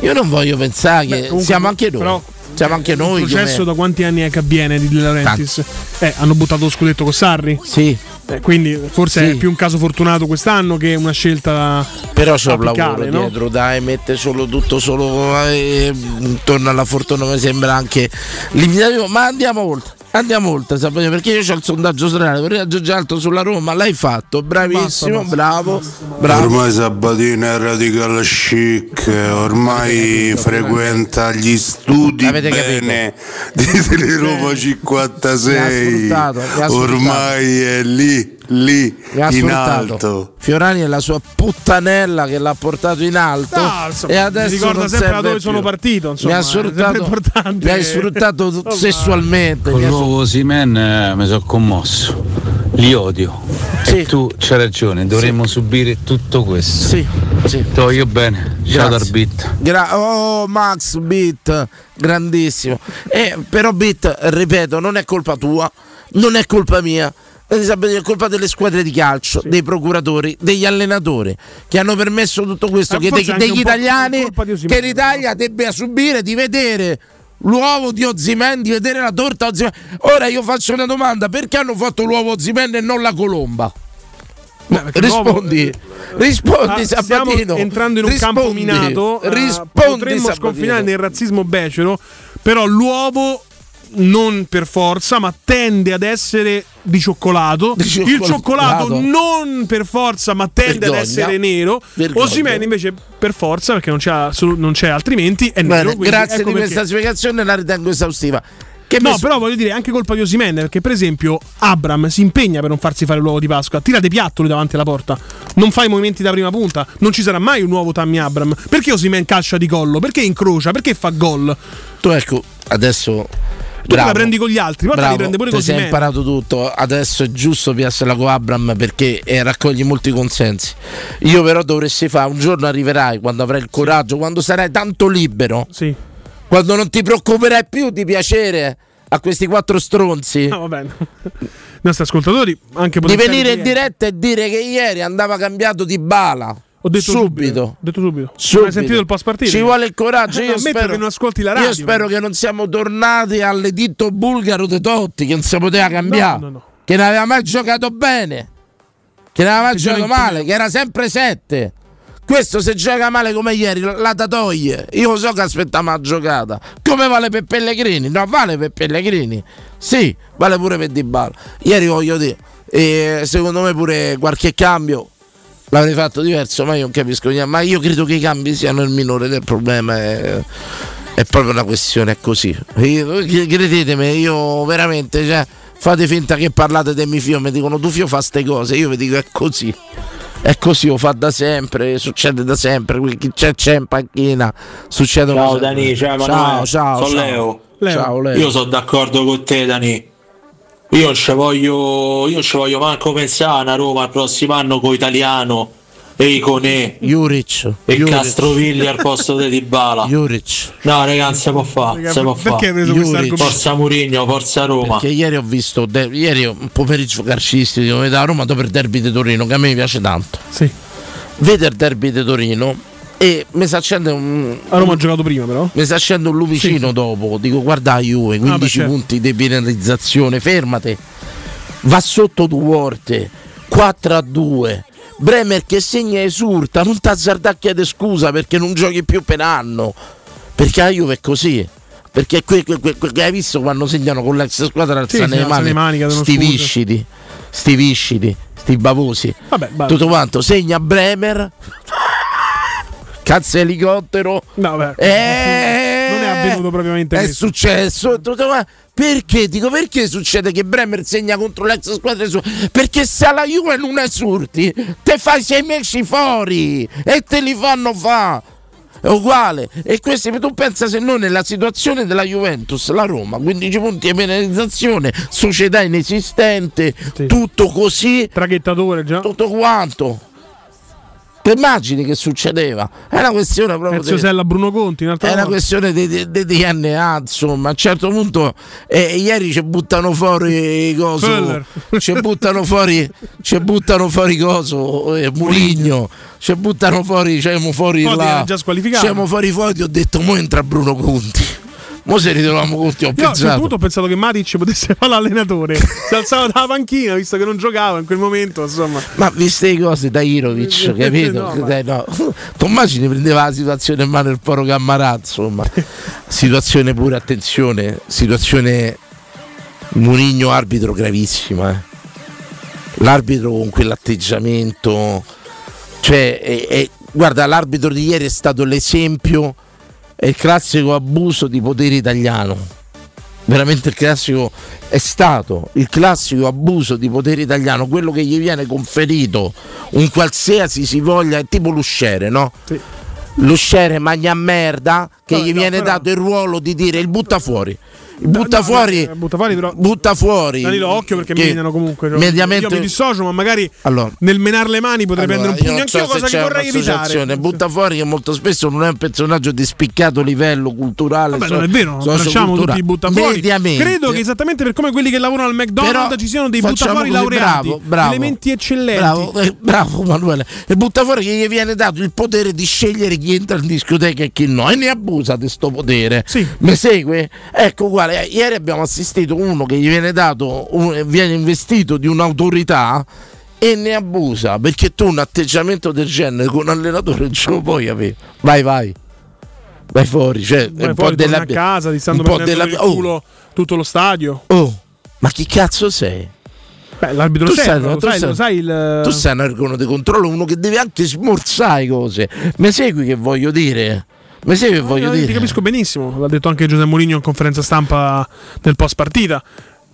Io non voglio pensare che comunque, siamo anche noi. però, siamo anche noi. Il processo come- da quanti anni è che avviene di De Laurentiis? Eh, hanno buttato lo scudetto con Sarri? Sì. Quindi forse Sì. è più un caso fortunato quest'anno che una scelta Però c'è un lavoro no? dietro, dai, mette solo tutto solo eh, intorno alla fortuna mi sembra anche limitativo. Ma andiamo oltre. Andiamo oltre, sapete, perché io ho il sondaggio strano, il già alto sulla Roma, l'hai fatto, bravissimo, bravo, bravo. Ormai Sabatino è radical chic, ormai frequenta gli studi Avete bene di Teleroma 56, sfruttato, mi ha sfruttato. ormai è lì. Lì Mi in alto. Fiorani è la sua puttanella che l'ha portato in alto No, insomma, e mi adesso ricorda non sempre da dove sono più. partito, insomma, mi ha sfruttato, importante. mi hai sfruttato Insomma, sessualmente. Con mi il nuovo Simen eh, mi sono commosso. Li odio. E tu c'hai ragione, dovremmo subire tutto questo. Sì, sì. Ti voglio bene. Ciao. Darbit. Gra- oh Max Beat, grandissimo. Eh, però Beat, ripeto, non è colpa tua, non è colpa mia. È colpa delle squadre di calcio, dei procuratori, degli allenatori che hanno permesso tutto questo. Eh, che degli po' italiani che l'Italia debba subire di vedere l'uovo di Ozimen, di vedere la torta Ozimen. Ora io faccio una domanda: perché hanno fatto l'uovo Ozimen e non la colomba? perché rispondi, l'uovo- rispondi Ah, stiamo Sabatino. entrando in un campo Rispondi, minato. eh, rispondi potremmo Sabatino. sconfinare nel razzismo becero, però l'uovo non per forza, ma tende ad essere di cioccolato. Il cioccolato. non per forza, ma tende Vergogna. ad essere nero. Vergogna. Osimhen invece per forza, perché non c'è, non c'è altrimenti, è Bene, nero. grazie ecco di perché. questa spiegazione, la ritengo esaustiva. No, però voglio dire, anche colpa di Osimen, perché per esempio Abram si impegna per non farsi fare l'uovo di Pasqua, tira dei piattoli davanti alla porta, non fa i movimenti da prima punta, non ci sarà mai un nuovo Tammy Abram. Perché Osimen calcia di collo? Perché incrocia? Perché fa gol? Tu ecco, adesso Tu te la Bravo. prendi con gli altri, poi te Bravo, li prende pure ti così. sei imparato tutto. Adesso è giusto piarsela con Abram perché eh, raccogli molti consensi. Io, però, dovresti fare un giorno arriverai quando avrai il coraggio, quando sarai tanto libero, Sì. quando non ti preoccuperai più di piacere a questi quattro stronzi. No, va bene. I nostri ascoltatori anche Di venire in diretta e dire che ieri andava cambiato di bala. Ho detto subito. Ho detto subito. Subito. Hai sentito il post partita? Ci vuole il coraggio. Eh, Io, spero, che non ascolti la radio. io spero che non siamo tornati all'editto bulgaro di Totti, che non si poteva cambiare. No, no. Che non aveva mai giocato bene. Che non aveva mai Che giocato male. Che era sempre 7. Questo se gioca male come ieri la da toglie. Io so che aspettiamo la giocata. Come vale per Pellegrini? No, vale per Pellegrini. Sì, vale pure per Di Bala. Ieri voglio dire, eh, secondo me pure qualche cambio l'avrei fatto diverso, ma io non capisco niente. Ma io credo che i cambi siano il minore del problema. È, è proprio una questione così. Io- credetemi, io veramente, cioè, fate finta che parlate del mio figlio, mi dicono tu fio fa ste cose, io vi dico è così. È così, lo fa da sempre, succede da sempre, chi c'è c'è in panchina, succede Ciao Dani, ciao ciao, ciao, sono ciao. Leo. Ciao Leo. Io sono d'accordo con te Dani. Io non ci voglio, io non ci voglio manco pensare a Roma il prossimo anno con Italiano e Iconè Juric e Juric. Castrovilli al posto di Dybala. Juric. No, ragazzi, si può fare, si può fare. Forza Murigno, forza Roma. Perché ieri ho visto, de- ieri un pomeriggio calcistico da Roma dopo il derby di Torino, che a me piace tanto. Sì. Vede il derby di Torino e mi si accende un. A Roma ha giocato prima, però. Mi si accende un lumicino dopo. Dico, guarda Juve, 15 Ah, beh, certo. punti di penalizzazione, fermate. Va sotto due volte, 4 a 2. Bremer che segna e esulta, non ti azzardare a chiedere scusa perché non giochi più per anno. Perché la Juve è così. Perché que- que- que- que- hai visto quando segnano con l'ex squadra Sì, alzano sì, le mani, le mani, cadono sti viscidi, sti viscidi, sti bavosi. Vabbè, vabbè. Tutto quanto, segna Bremer. Cazzo elicottero. No, beh. Eh, Non è avvenuto propriamente È questo. successo. Perché? Dico perché succede che Bremer segna contro l'ex squadra sua? Perché se alla Juve non esurti, te fai sei mesi fuori e te li fanno fa. È uguale. E questi tu pensa se noi nella situazione della Juventus, la Roma, 15 punti di penalizzazione, società inesistente, tutto così. Traghettatore già. Tutto quanto. Ti immagini che succedeva? È una questione proprio di- Sella, Bruno Conti, è una questione di, DNA, insomma. A un certo punto, eh, ieri ci buttano fuori coso, ci buttano fuori, ci buttano fuori coso, eh, Murigno, ci buttano fuori, siamo fuori Foti là, era già squalificato. siamo fuori Foti, ho detto, mo entra Bruno Conti. Mo se ritroviamo Conti, ho Io a un certo pensato. punto ho pensato che Matic potesse fare l'allenatore. si alzava dalla panchina visto che non giocava in quel momento. Insomma, Ma viste le cose da Irovic, capito? No, ma- Dai, no. Tu immagini prendeva la situazione in mano il poro Cammarà, insomma. situazione pure, attenzione, situazione Murigno arbitro gravissima. eh. L'arbitro con quell'atteggiamento, cioè, è- è- guarda, l'arbitro di ieri è stato l'esempio, è il classico abuso di potere italiano. veramente il classico è stato il classico abuso di potere italiano, quello che gli viene conferito un qualsiasi si voglia, è tipo l'usciere, no? L'usciere magna merda che No, gli no, viene però- dato il ruolo di dire il butta fuori. Butta no, fuori, no, butta fuori però- butta fuori. Danilo, occhio perché mi mediano comunque. cioè, mediamente- Io mi dissocio, ma magari Allora, nel menare le mani potrei allora, prendere un pugno so anch'io, se cosa che vorrei evitare. Butta fuori che molto spesso non è un personaggio di spiccato livello culturale. Vabbè, so- non è vero, non facciamo tutti i buttafuori. Mediamente. Credo che esattamente per come quelli che lavorano al McDonald's Però ci siano dei buttafuori così, laureati, bravo, bravo. elementi eccellenti. Bravo, eh, bravo Manuele. E butta fuori che gli viene dato il potere di scegliere chi entra in discoteca e chi no. E ne abusa di sto potere. Mi segue? Ecco, guarda, ieri abbiamo assistito uno che gli viene dato, viene investito di un'autorità e ne abusa perché tu un atteggiamento del genere con un allenatore non ce lo puoi avere. Vai, vai. Vai fuori, cioè, Vai un po' fuori, torni della casa, ti stanno un po' prendendo della il culo tutto lo stadio. Oh, ma chi cazzo sei? Beh, l'arbitro Tu sei- lo tu sai, sei- lo sai il... Tu sei un organo di controllo, uno che deve anche smorzare cose. Mi segui che voglio dire? Mi segui che voglio Eh, Ti dire? capisco benissimo, l'ha detto anche Giuseppe Mourinho in conferenza stampa del post partita.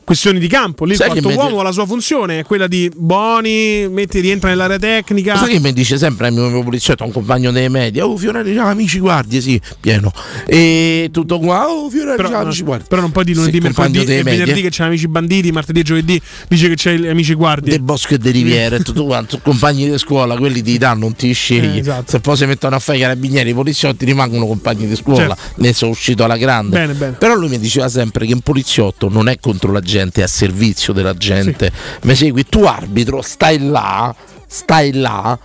Questioni di campo, lì il Sai che quarto uomo ha la sua funzione, è quella di Boni, metti, rientra nell'area tecnica. Sai che mi dice sempre il mio, poliziotto, un compagno dei media, oh Fiorelli, ciao amici guardie, sì, pieno. E tutto qua, oh Fiorelli, Però, ciao amici guardie. però non puoi di lunedì, Sì, mercoledì e venerdì che c'è amici banditi, martedì e giovedì dice che c'è amici guardie. Del bosco e di riviera e tutto quanto, compagni di scuola, quelli ti danno, non ti scegli. Eh, esatto. Se poi si mettono a fare i carabinieri, i poliziotti rimangono compagni di scuola, Certo. ne sono uscito alla grande. Bene, bene. Però lui mi diceva sempre che un poliziotto non è contro la gente, è a servizio della gente. Mi segui, tu arbitro, stai là, stai là.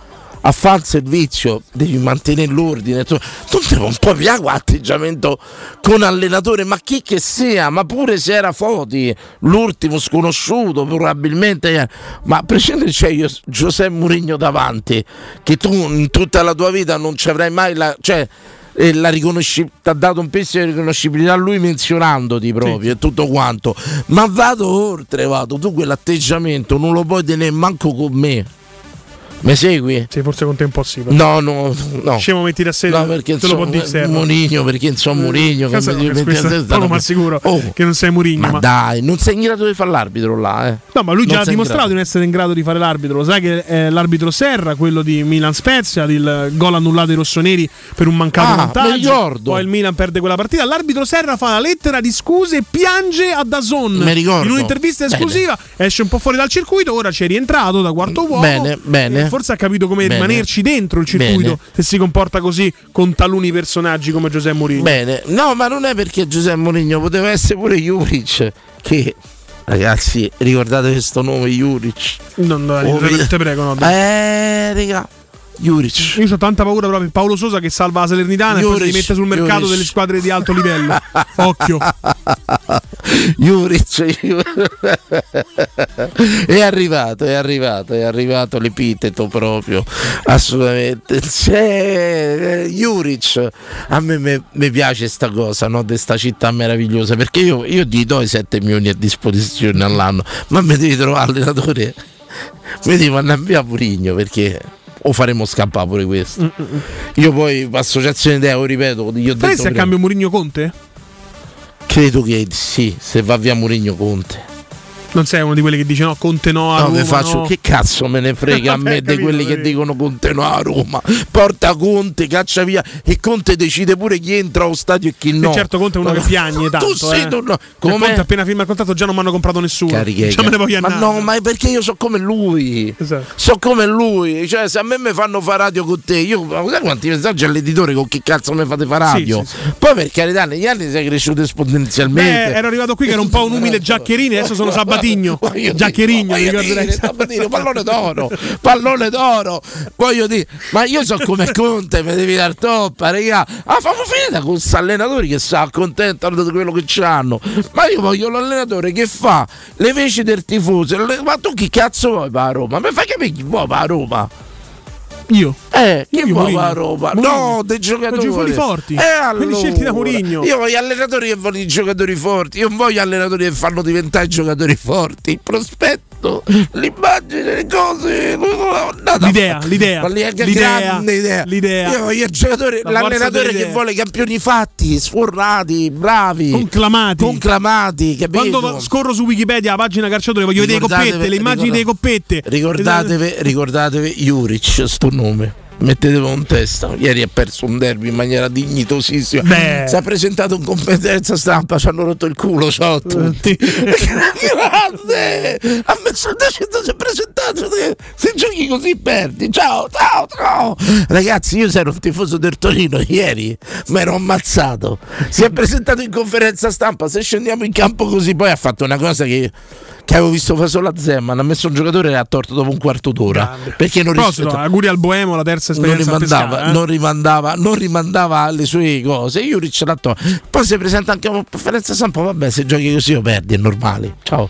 A fare il servizio devi mantenere l'ordine. Tu, tu te non puoi pigliare atteggiamento con allenatore, ma chi che sia, ma pure se era Foti, l'ultimo sconosciuto, probabilmente. eh, Ma a prescindere c'è io, Giuseppe Mourinho davanti, che tu in tutta la tua vita non ci avrai mai la. Cioè, e la riconosci- ti ha dato un pezzo di riconoscibilità lui menzionandoti proprio e tutto quanto. Ma vado oltre vado tu quell'atteggiamento non lo puoi tenere manco con me mi segui? Sì, forse con te è impossibile. no no no Scemo metti da sé, No, perché te lo può dire. Mourinho, perché insomma Mourinho che mi- ma sicuro che non sei Mourinho. ma, dai non sei in grado di fare l'arbitro là eh. No, ma lui già ha sei dimostrato di non essere in grado di fare l'arbitro. Lo sai che è l'arbitro Serra, quello di Milan Spezia, il gol annullato ai rossoneri per un mancato Ah, vantaggio. Poi il Milan perde quella partita. L'arbitro Serra fa la lettera di scuse e piange a Dazon. Mi ricordo. In un'intervista Bene. esclusiva esce un po' fuori dal circuito. Ora ci è rientrato da quarto uomo. Bene, bene. Forse ha capito come Bene. rimanerci dentro il circuito Bene. se si comporta così con taluni personaggi come Giuseppe Mourinho. Bene, no, ma non è perché Giuseppe Mourinho poteva essere pure Juric che ragazzi, ricordate questo nome Juric? Non, no, Oh, te prego, no. Eh, raga, Juric. Io ho tanta paura proprio Paolo Sosa che salva la Salernitana e poi si Juric, rimette sul mercato Juric. delle squadre di alto livello. Occhio. Juric è arrivato, è arrivato, è arrivato l'epiteto proprio, assolutamente. C'è eh, Juric, a me mi piace sta cosa, no? di sta città meravigliosa, perché io, io ti do i 7 milioni a disposizione all'anno, ma mi devi trovare allenatore, mi devi mandare via Purigno perché o faremo scappare pure questo. Io poi associazione idea, ripeto, gli ho detto se a cambio Mourinho Conte? credo che sì, se va via Murigno Conte. Non sei uno di quelli che dice no, Conte no a No, Roma, che faccio? no. Che cazzo me ne frega a me di quelli che dicono Conte no a Roma? Porta Conte, caccia via e Conte decide pure chi entra allo stadio e chi Sì, no. certo, Conte è uno che piagne tanto. Tu sei eh. tu no. Cioè, Come Conte appena firma il contratto già non mi hanno comprato nessuno. Me ne voglio Ma no, ma è perché io so come lui. Esatto. So come lui. Cioè, se a me mi fanno fare radio con te, io sai quanti messaggi all'editore con chi cazzo mi fate fare Sì, radio? sì, Poi per carità, negli anni sei cresciuto esponenzialmente. Beh, ero arrivato qui che era un po' un umile Giaccherini, adesso sono Sabatigno. Giaccherigno, Voglio ricorderai. dire, pallone d'oro, pallone d'oro. Voglio dire, ma io so come Conte, mi devi dar toppa, raga. Ah, fammi finita con questi allenatori che si accontentano di quello che hanno. Ma io voglio l'allenatore che fa le veci del tifoso. Ma tu chi cazzo vuoi per Roma? Mi fai capire chi vuoi per Roma? Io? Eh, Io, vuoi per la Roma? Mourinho. No, dei giocatori. Giocatori forti. Eh, Quelli allora. scelti da Mourinho. Io voglio allenatori che vogliono i giocatori forti. Io non voglio allenatori che fanno diventare giocatori forti. Il prospetto visto l'immagine, le cose. L'idea, l'idea, l'idea, grande idea. l'idea. Io voglio il giocatore, La l'allenatore che vuole campioni fatti, sfornati, bravi, Conclamati. conclamati, capito? Quando scorro su Wikipedia la pagina calciatore voglio vedere le coppette, le immagini delle coppette. Ricordatevi, ricordatevi Juric, sto nome. Mettetevo in testa. Ieri ha perso un derby in maniera dignitosissima. Beh. Si è presentato in competenza stampa, ci hanno rotto il culo. Ciao a tutti. Grande! Ha messo il decento, si è presentato. Se giochi così perdi. Ciao, ciao, ciao. Ragazzi, io ero un tifoso del Torino ieri, mi ero ammazzato. Si è presentato in conferenza stampa. Se scendiamo in campo così, poi ha fatto una cosa che. Che avevo visto fare solo a Zeman, ha messo un giocatore e ha torto dopo un quarto d'ora. Perché non rispetta- auguri al Boemo, la terza non esperienza a rimandava, Pescara, eh. non rimandava, non rimandava alle sue cose. L'ha tolto. Poi si presenta anche a conferenza stampa. Vabbè, se giochi così o perdi, è normale. Ciao.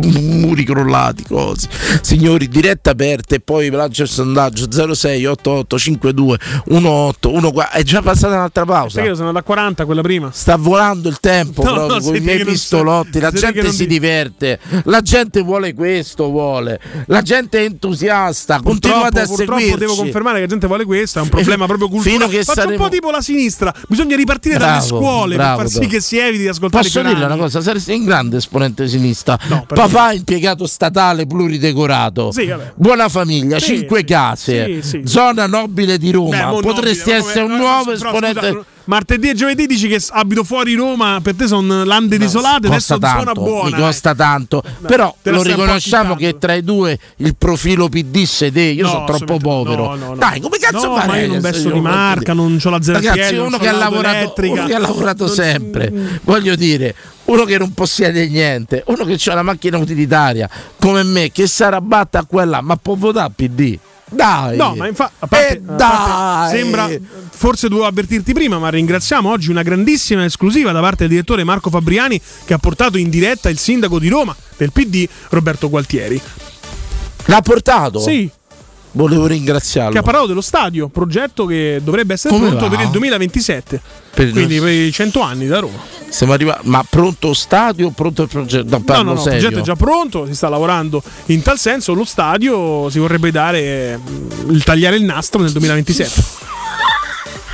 Muri crollati, cose. Signori, diretta aperta e poi lancia il sondaggio 06 8852 1814. È già passata un'altra pausa. Io sono andato a 40 quella prima. Sta volando il tempo No, proprio no, con i miei pistolotti. La gente si di- diverte, la gente vuole questo, vuole. La gente è entusiasta. Continuate a purtroppo seguirci. devo confermare che la gente vuole questo, è un problema proprio culturale. Fino saremo- un po' tipo la sinistra, bisogna ripartire dalle Bravo, scuole bravo, per far sì bravo. che si eviti di ascoltare Posso canali. una cosa? Saresti un grande esponente sinistra. per- Papà impiegato statale pluridecorato. Sì. Buona famiglia, Sì, cinque case. sì. Zona nobile di Roma. Beh, Potresti nobile, essere un nuovo esponente. Martedì e giovedì dici che abito fuori Roma, per te sono lande desolate, costa adesso zona tanto, buona. mi costa tanto. Però te la lo riconosciamo che tra i due il profilo PD sede. Io No, sono troppo povero. no, no, no. Dai, come cazzo No, io non Io di marca, non c'ho la ZTL, Ragazzi, uno che, lavorato, uno che ha lavorato sempre, voglio dire, uno che non possiede niente, uno che ha la macchina utilitaria come me, che si arrabatta a quella, ma può votare PD. Dai, No, ma infatti, Eh, dai! sembra forse dovevo avvertirti prima, ma ringraziamo oggi una grandissima esclusiva da parte del direttore Marco Fabriani che ha portato in diretta il sindaco di Roma del PD Roberto Gualtieri. L'ha portato? Sì. Volevo ringraziarlo. Che ha parlato dello stadio, progetto che dovrebbe essere Come pronto va? per il 2027, Per il quindi nostro- per i 100 anni da Roma. Siamo arrivati, ma pronto stadio, pronto il progetto? No, No, no, il progetto è già pronto, si sta lavorando in tal senso. Lo stadio si vorrebbe dare mm, il tagliare il nastro nel 2027.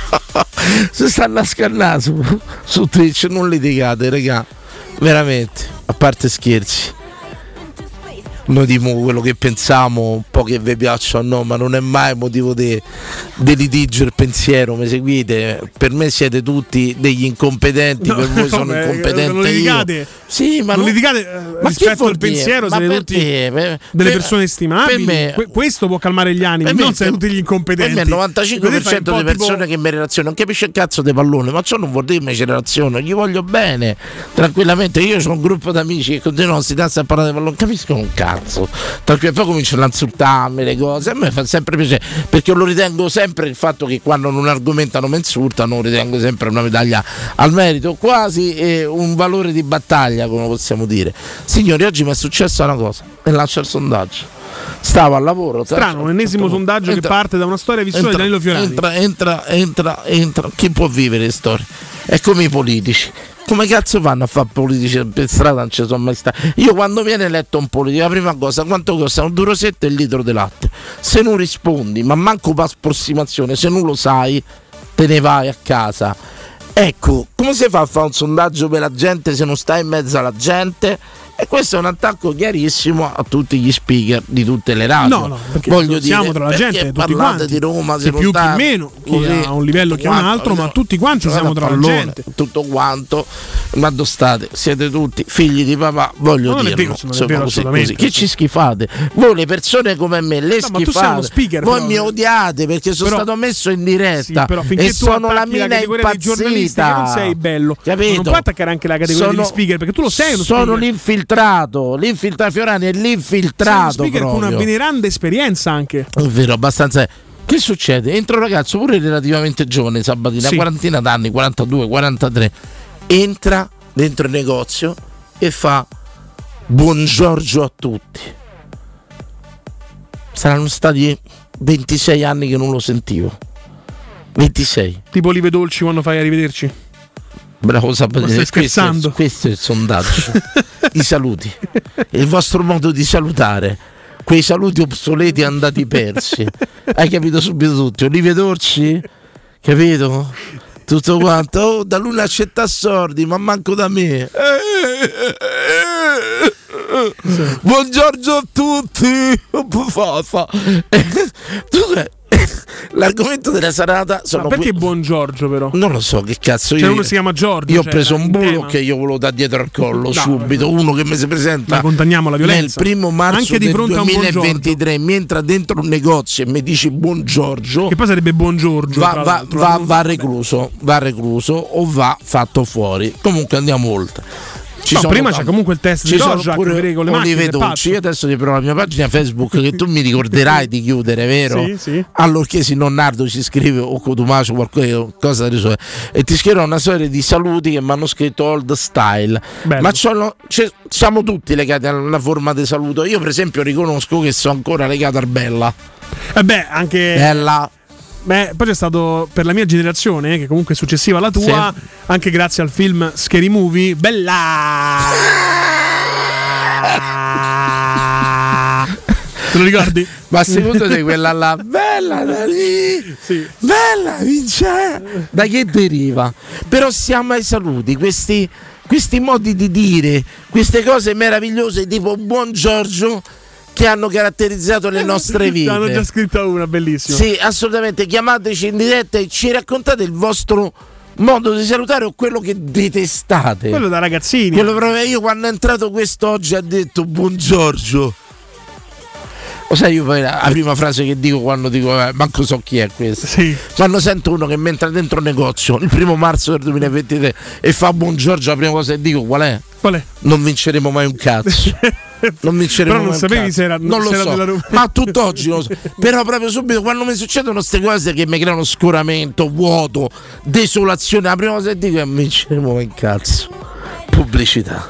si stanno a scannare su, su Twitch, non litigate, raga. Veramente, a parte scherzi. Noi diciamo quello che pensiamo, un po' che vi piaccia o no, ma non è mai motivo di litigio il pensiero, mi seguite? Per me siete tutti degli incompetenti, per voi sono beh, incompetente non io. litigate. Sì, ma non non- litigate Ma rispetto al pensiero, siete tutti Per- delle per- persone stimabili. per me- Que- questo può calmare gli animi, Per non siete tutti gli Per incompetenti. me il 95% Vedete, fai un po' delle persone tipo- che mi relazionano non capisce il cazzo di pallone, ma ciò non vuol dire che mi ci relaziono, gli voglio bene, tranquillamente. Io ho un gruppo di amici che continuano a stirarsi a parlare di pallone, capiscono un cazzo. Tranquillo, poi cominciano a insultarmi le cose. A me fa sempre piacere, perché lo ritengo sempre il fatto che quando non argomentano mi insultano, lo ritengo sempre una medaglia al merito, quasi eh, un valore di battaglia, come possiamo dire. Signori, oggi mi è successa una cosa, e lascio il sondaggio. Stavo al lavoro. Strano, un ennesimo sondaggio che parte da una storia vissuta di Danilo Fiorani. Entra, entra, entra, entra. Chi può vivere le storie? È come i politici. Come cazzo fanno a fare politici per strada? Non ci sono mai stati. Io quando viene eletto un politico, la prima cosa, quanto costa un duro setto e il litro di latte? Se non rispondi, ma manco per approssimazione, se non lo sai, te ne vai a casa. Ecco, come si fa a fare un sondaggio per la gente se non stai in mezzo alla gente? E questo è un attacco chiarissimo a tutti gli speaker di tutte le radio. No, no, Voglio siamo dire, tra la gente, tutti parlate quanti. di Roma, se più, chi lontano, meno, chi così, ha un livello, chi ha un quanto, altro, ma tutti quanti siamo tra la gente. Tutto quanto, ma state? Siete tutti figli di papà, voglio insomma, vero così. Che ci schifate? Voi le persone come me, le No, schifate. speaker, Voi però. mi odiate perché sono Però- stato messo in diretta Sì, però e sono la attacchi la che impazzita. non sei bello, Capito? non puoi attaccare anche la categoria degli speaker perché tu lo sei Sono speaker. L'infiltrato, l'infiltrato Fiorani è l'infiltrato speaker con una veneranda esperienza anche. È vero, abbastanza. Che succede? Entra un ragazzo pure relativamente giovane, Sabatina, Sì. quarantina d'anni, 42, 43. Entra dentro il negozio e fa buongiorno a tutti. Saranno stati 26 anni che non lo sentivo. 26. Tipo Live Dolci quando fai a rivederci. Bravo Sabatini, stai questo, scherzando? questo è il sondaggio. I saluti. Il vostro modo di salutare. Quei saluti obsoleti andati persi. Hai capito subito tutti. Olivia Dorci? Capito? Tutto quanto. Oh, da lui accetta sordi, ma manco da me. Buongiorno a tutti. L'argomento della serata sono Ma perché que- buon Giorgio però? non lo so che cazzo Cioè, io. uno si chiama Giorgio, Io ho cioè, preso era un bulo che io volevo da dietro al collo No, subito. Uno che mi si presenta Ma condanniamo la nel violenza. primo marzo Anche di del fronte a un buon 2023 mi entra dentro un negozio e mi dici buon Giorgio. Che poi sarebbe buon Giorgio. Va, va- va- va recluso, va recluso o va fatto fuori. Comunque andiamo oltre. Ci No, sono prima c'è comunque il test ci di sono Rorschach, pure con le macchine, Dolci. Io adesso ti provo la mia pagina Facebook che tu mi ricorderai di chiudere, vero? Sì, sì. Allorché se non Nardo ci scrive o Cotumacio qualcosa da risolvere e ti scriverò una serie di saluti che mi hanno scritto old style. Bello. Ma c'hanno- c'è- siamo tutti legati a una forma di saluto. Io, per esempio, riconosco che sono ancora legato al Bella. E beh, anche. Bella. Beh, poi c'è stato per la mia generazione, che comunque è successiva alla tua, anche grazie al film Scary Movie, bella! Te lo ricordi? Ma secondo te quella là, bella da lì, bella Vincenzo, da che deriva? Però siamo ai saluti, questi, questi modi di dire, queste cose meravigliose tipo buon Giorgio che hanno caratterizzato le nostre Ne hanno già vite. scritta una, bellissima. Sì, assolutamente, chiamateci in diretta e ci raccontate il vostro modo di salutare o quello che detestate. Quello da ragazzini. Quello proprio io quando è entrato quest'oggi ha detto buon Giorgio. Lo sai, io poi la la prima frase che dico quando dico, eh, manco so chi è questo. Quando sento uno che mi entra dentro un negozio il primo marzo del 2023 e fa buon Giorgio, la prima cosa che dico qual è? Qual è? Non vinceremo mai un cazzo. Non vinceremo Però non mai un sapevi cazzo. se era- non lo se era so. della Roma. Ma tutt'oggi lo so. Però proprio subito quando mi succedono queste cose che mi creano scoramento, vuoto, desolazione, la prima cosa che dico è non vinceremo mai un cazzo. Pubblicità.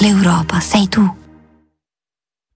L'Europa sei tu.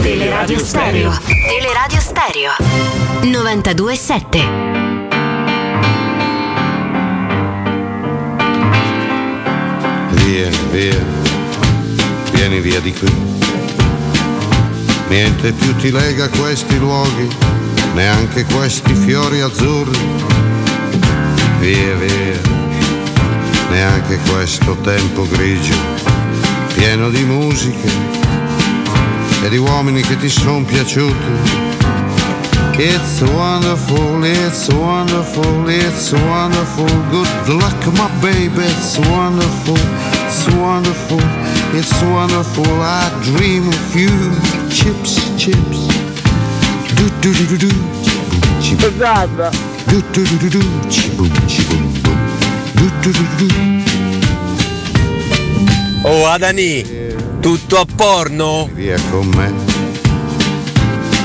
Teleradio Stereo. Teleradio Stereo. 927. Via, via, vieni via di qui. Niente più ti lega a questi luoghi, neanche questi fiori azzurri. Via, via, neanche questo tempo grigio, pieno di musiche e di uomini che ti sono piaciuti. It's wonderful, it's wonderful, it's wonderful. Good luck, my baby, it's wonderful, it's wonderful, it's wonderful. I dream of you, chips, chips. Do do do do do. chip, Do do do do do. Chibum, chibum, bum. Do do do do do. Oh Adani, tutto a porno? Via con me.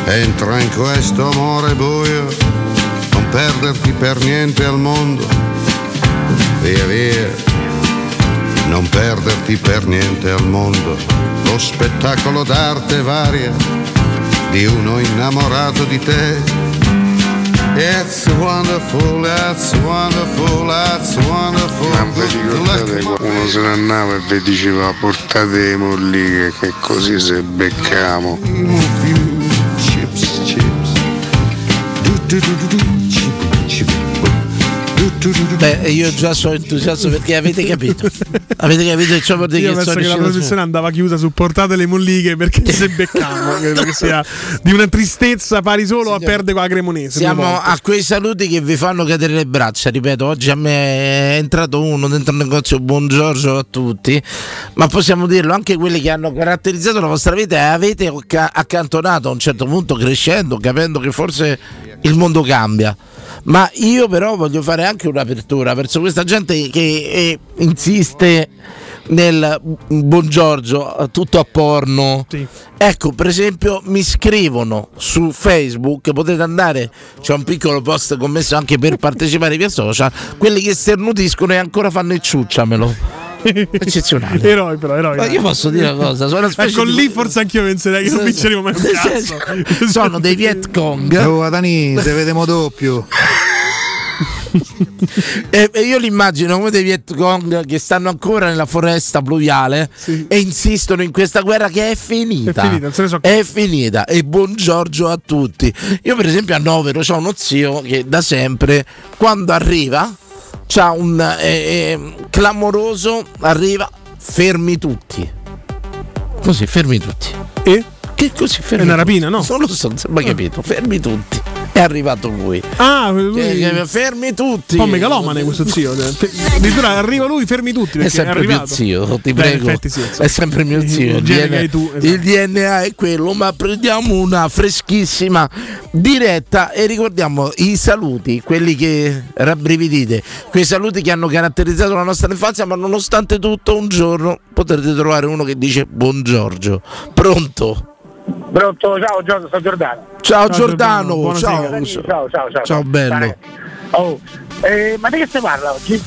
Entra in questo amore buio, non perderti per niente al mondo. Via via, non perderti per niente al mondo. Lo spettacolo d'arte varia di uno innamorato di te. It's wonderful, it's wonderful, it's wonderful. Ma vi ricordate quando se ne andava e vi diceva portate le molliche che così se beccamo. Beh, io già sono entusiasta perché avete capito. avete capito ciò vuol dire Io che penso che la trasmissione andava chiusa su portate le molliche perché se beccamo credo che sia di una tristezza pari solo a perdere con la Cremonese. Siamo a quei saluti che vi fanno cadere le braccia. Ripeto, oggi a me è entrato uno dentro il negozio. Buongiorno a tutti, ma possiamo dirlo anche quelli che hanno caratterizzato la vostra vita e avete acca- accantonato a un certo punto crescendo, capendo che forse il mondo cambia. Ma io però voglio fare anche un'apertura verso questa gente che eh, insiste nel buongiorno, tutto a porno. Ecco, per esempio, mi scrivono su Facebook, potete andare, c'è un piccolo post commesso anche per partecipare via social, quelli che sternutiscono e ancora fanno il ciucciamelo. Eccezionale. Eroi però, eroi. Ma io posso dire una cosa, sono una Ecco di- lì forse anch'io penserei che non vinceremo mai un cazzo. sono dei Viet Cong. Oh, Adani, se vedemo doppio. E, e io li immagino come dei Viet Cong che stanno ancora nella foresta pluviale e insistono in questa guerra che è finita. È finita, se ne so- È finita. E buongiorno a tutti. Io, per esempio, a Novero ho uno zio che da sempre, quando arriva, c'ha un eh, eh, clamoroso. Arriva, fermi tutti. Così, fermi tutti. E? Che così fermi È una tutti. rapina, no? Non lo so, non si è mai capito. Fermi tutti. È arrivato lui. Ah, lui... Che- fermi tutti. Un po' megalomane questo zio. Fe- Addirittura arriva lui, fermi tutti. È Perché è, sempre mio zio, ti Beh, prego. in effetti sì, è sempre mio zio. Il DNA hai tu, esatto. il DNA è quello, ma prendiamo una freschissima diretta e ricordiamo i saluti, quelli che rabbrividite, quei saluti che hanno caratterizzato la nostra infanzia, ma nonostante tutto un giorno potrete trovare uno che dice buongiorno. Pronto? Pronto, ciao Giorgio, sono Giordano. Ciao, Giordano, ciao. Ciao, ciao, ciao. Ciao, bello. Oh, eh, ma di che si parla oggi?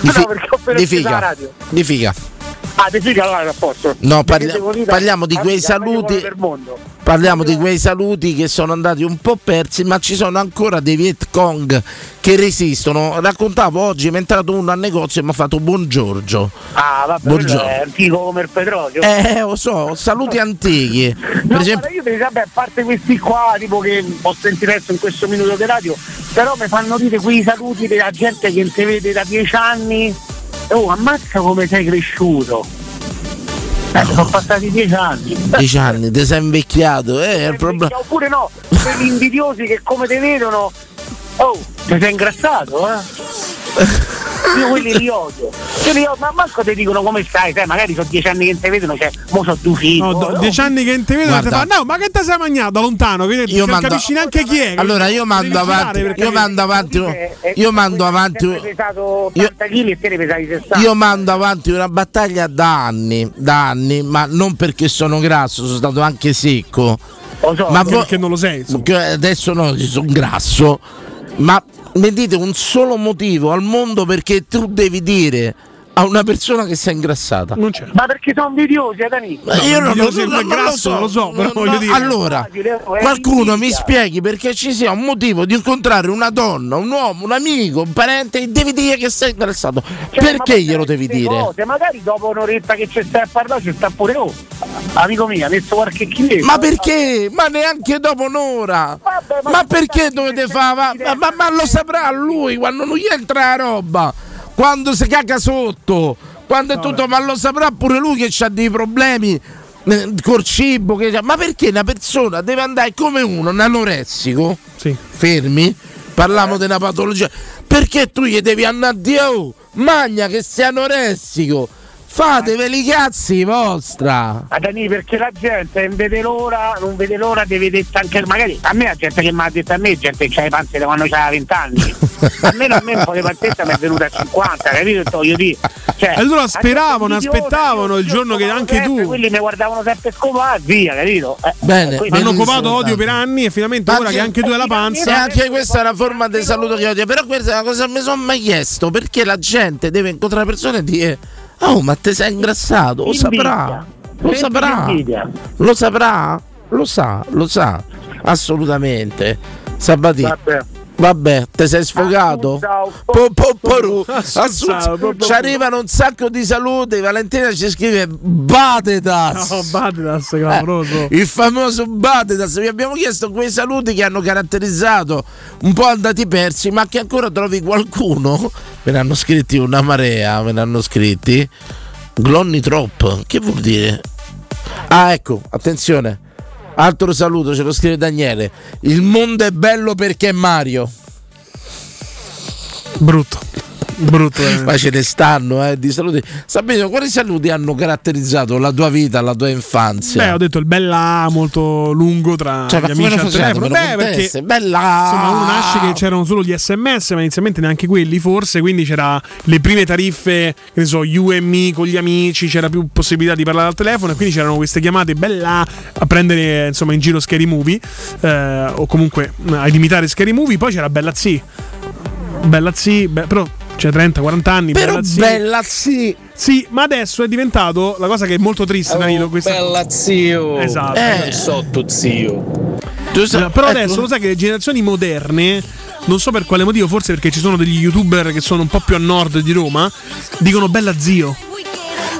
Di, fi- no, perché ho appena di acceso la figa. radio. Di figa. Ah, di figa allora a posto. No, parli- parliamo di quei saluti-. Parliamo di quei saluti che sono andati un po' persi, ma ci sono ancora dei Viet Cong che resistono. Raccontavo oggi, mi è entrato uno al negozio e mi ha fatto buongiorno. Ah, vabbè, Buongiorno. è antico come il petrolio. Eh, lo so, saluti antichi. No, Per esempio, io ti vabbè, a parte questi qua, tipo che ho sentito adesso in questo minuto di radio, però mi fanno dire quei saluti della gente che non si vede da dieci anni. Oh, ammazza come sei cresciuto. Eh, sono passati dieci anni. dieci anni, ti sei invecchiato, eh, è il problema. Oppure no, quelli invidiosi che come te vedono, oh, ti sei ingrassato, eh? Io quelli li odio. Io li odio, ma manco ti dicono come stai, sai, magari sono dieci anni che non ti vedono, cioè, mo sono due figli. No, do- dieci anni che non ti vedo ti Guarda. fa, no, ma che ti sei mangiato da lontano? Che Io non mando- capisci neanche chi è. Allora io mando avanti, io mando avanti, io mando avanti, Hai pesato 80 kg te ne pesavi 60. io mando avanti una battaglia da anni, da anni, ma non perché sono grasso, sono stato anche secco. ma anche perché non lo sei. Adesso no, ci sono grasso. Ma mi dite un solo motivo al mondo perché tu devi dire a una persona che sei ingrassata. Non c'è. Ma perché sono invidiosi, Dani? Ma io non, non- se non- è non grasso, non lo so, però voglio no, dire. Allora, è qualcuno mi spieghi perché ci sia un motivo di incontrare una donna, un uomo, un amico, un parente e devi dire che sei ingrassato. Cioè, ma perché glielo devi dire? cose, magari dopo un'oretta che ci stai a parlare ci sta pure oh. Amico mio, ha messo qualche chilo. Ma perché? Ma neanche dopo un'ora. ma, perché dovete fare? Ma, ma- ma- ma lo saprà lui quando non gli entra la roba. Quando si caga sotto. Quando è tutto, ma lo saprà pure lui che ha dei problemi eh, col cibo, che- ma perché una persona deve andare come uno, un anoressico? Fermi? Parliamo di una patologia. Perché tu gli devi andare a dire, oh, magna che sei anoressico. Fateveli i cazzi vostra. A Dani, perché la gente non vede l'ora, non vede l'ora di vedere anche magari a me la gente che mi ha detto a me, gente che ha le panze da quando c'aveva 20 anni. Almeno a me un po' di pazienza mi è venuta a 50, capito? Voglio dire. Cioè, E allora speravano, aspettavano io- il io giorno che anche sempre, tu- Quelli mi guardavano sempre scopare, via, capito? Eh, Bene, quindi- Hanno copato odio per anni e finalmente ora che anche tu hai la E panza. anche questa è una forma di saluto che odio. Però questa è una cosa che mi sono mai chiesto. Perché la gente deve incontrare persone e dire: Oh, ma te sei ingrassato? Lo saprà. Lo saprà. Lo saprà? Lo sa, lo sa. Assolutamente. Sabati. Vabbè. Vabbè, te sei sfogato? Ci arrivano un sacco di saluti. Valentina ci scrive Batetas. No, Badidas, clamoroso. Il famoso Batedas, vi abbiamo chiesto quei saluti che hanno caratterizzato un po' andati persi, ma che ancora trovi qualcuno. Me ne hanno scritti una marea, me ne hanno scritti. Glonni Trop, che vuol dire? Ah, ecco, attenzione. Altro saluto, ce lo scrive Daniele. Il mondo è bello perché è Mario. Brutto. Brutto. veramente. Ma ce ne stanno, eh, di saluti. Sabino, quali saluti hanno caratterizzato la tua vita, la tua infanzia? Beh, ho detto il bella molto lungo tra Cioè, gli amici al telefono. Beh, perché Bella! insomma uno nasce che c'erano solo gli sms, ma inizialmente neanche quelli, forse. Quindi c'era le prime tariffe, che ne so, UMI con gli amici, c'era più possibilità di parlare al telefono, e quindi c'erano queste chiamate bella a prendere insomma in giro scary movie. eh, o comunque eh, a imitare scary movie. Poi c'era Bella Z. Bella Z, be- però c'è 30-40 anni. Però Bella Z. bella sì. Sì, ma adesso è diventato la cosa che è molto triste, Danilo. Questa... bella zio. Esatto. Eh, so tu zio. Eh, Però ecco. adesso lo sai che le generazioni moderne, non so per quale motivo, forse perché ci sono degli youtuber che sono un po' più a nord di Roma, dicono bella zio.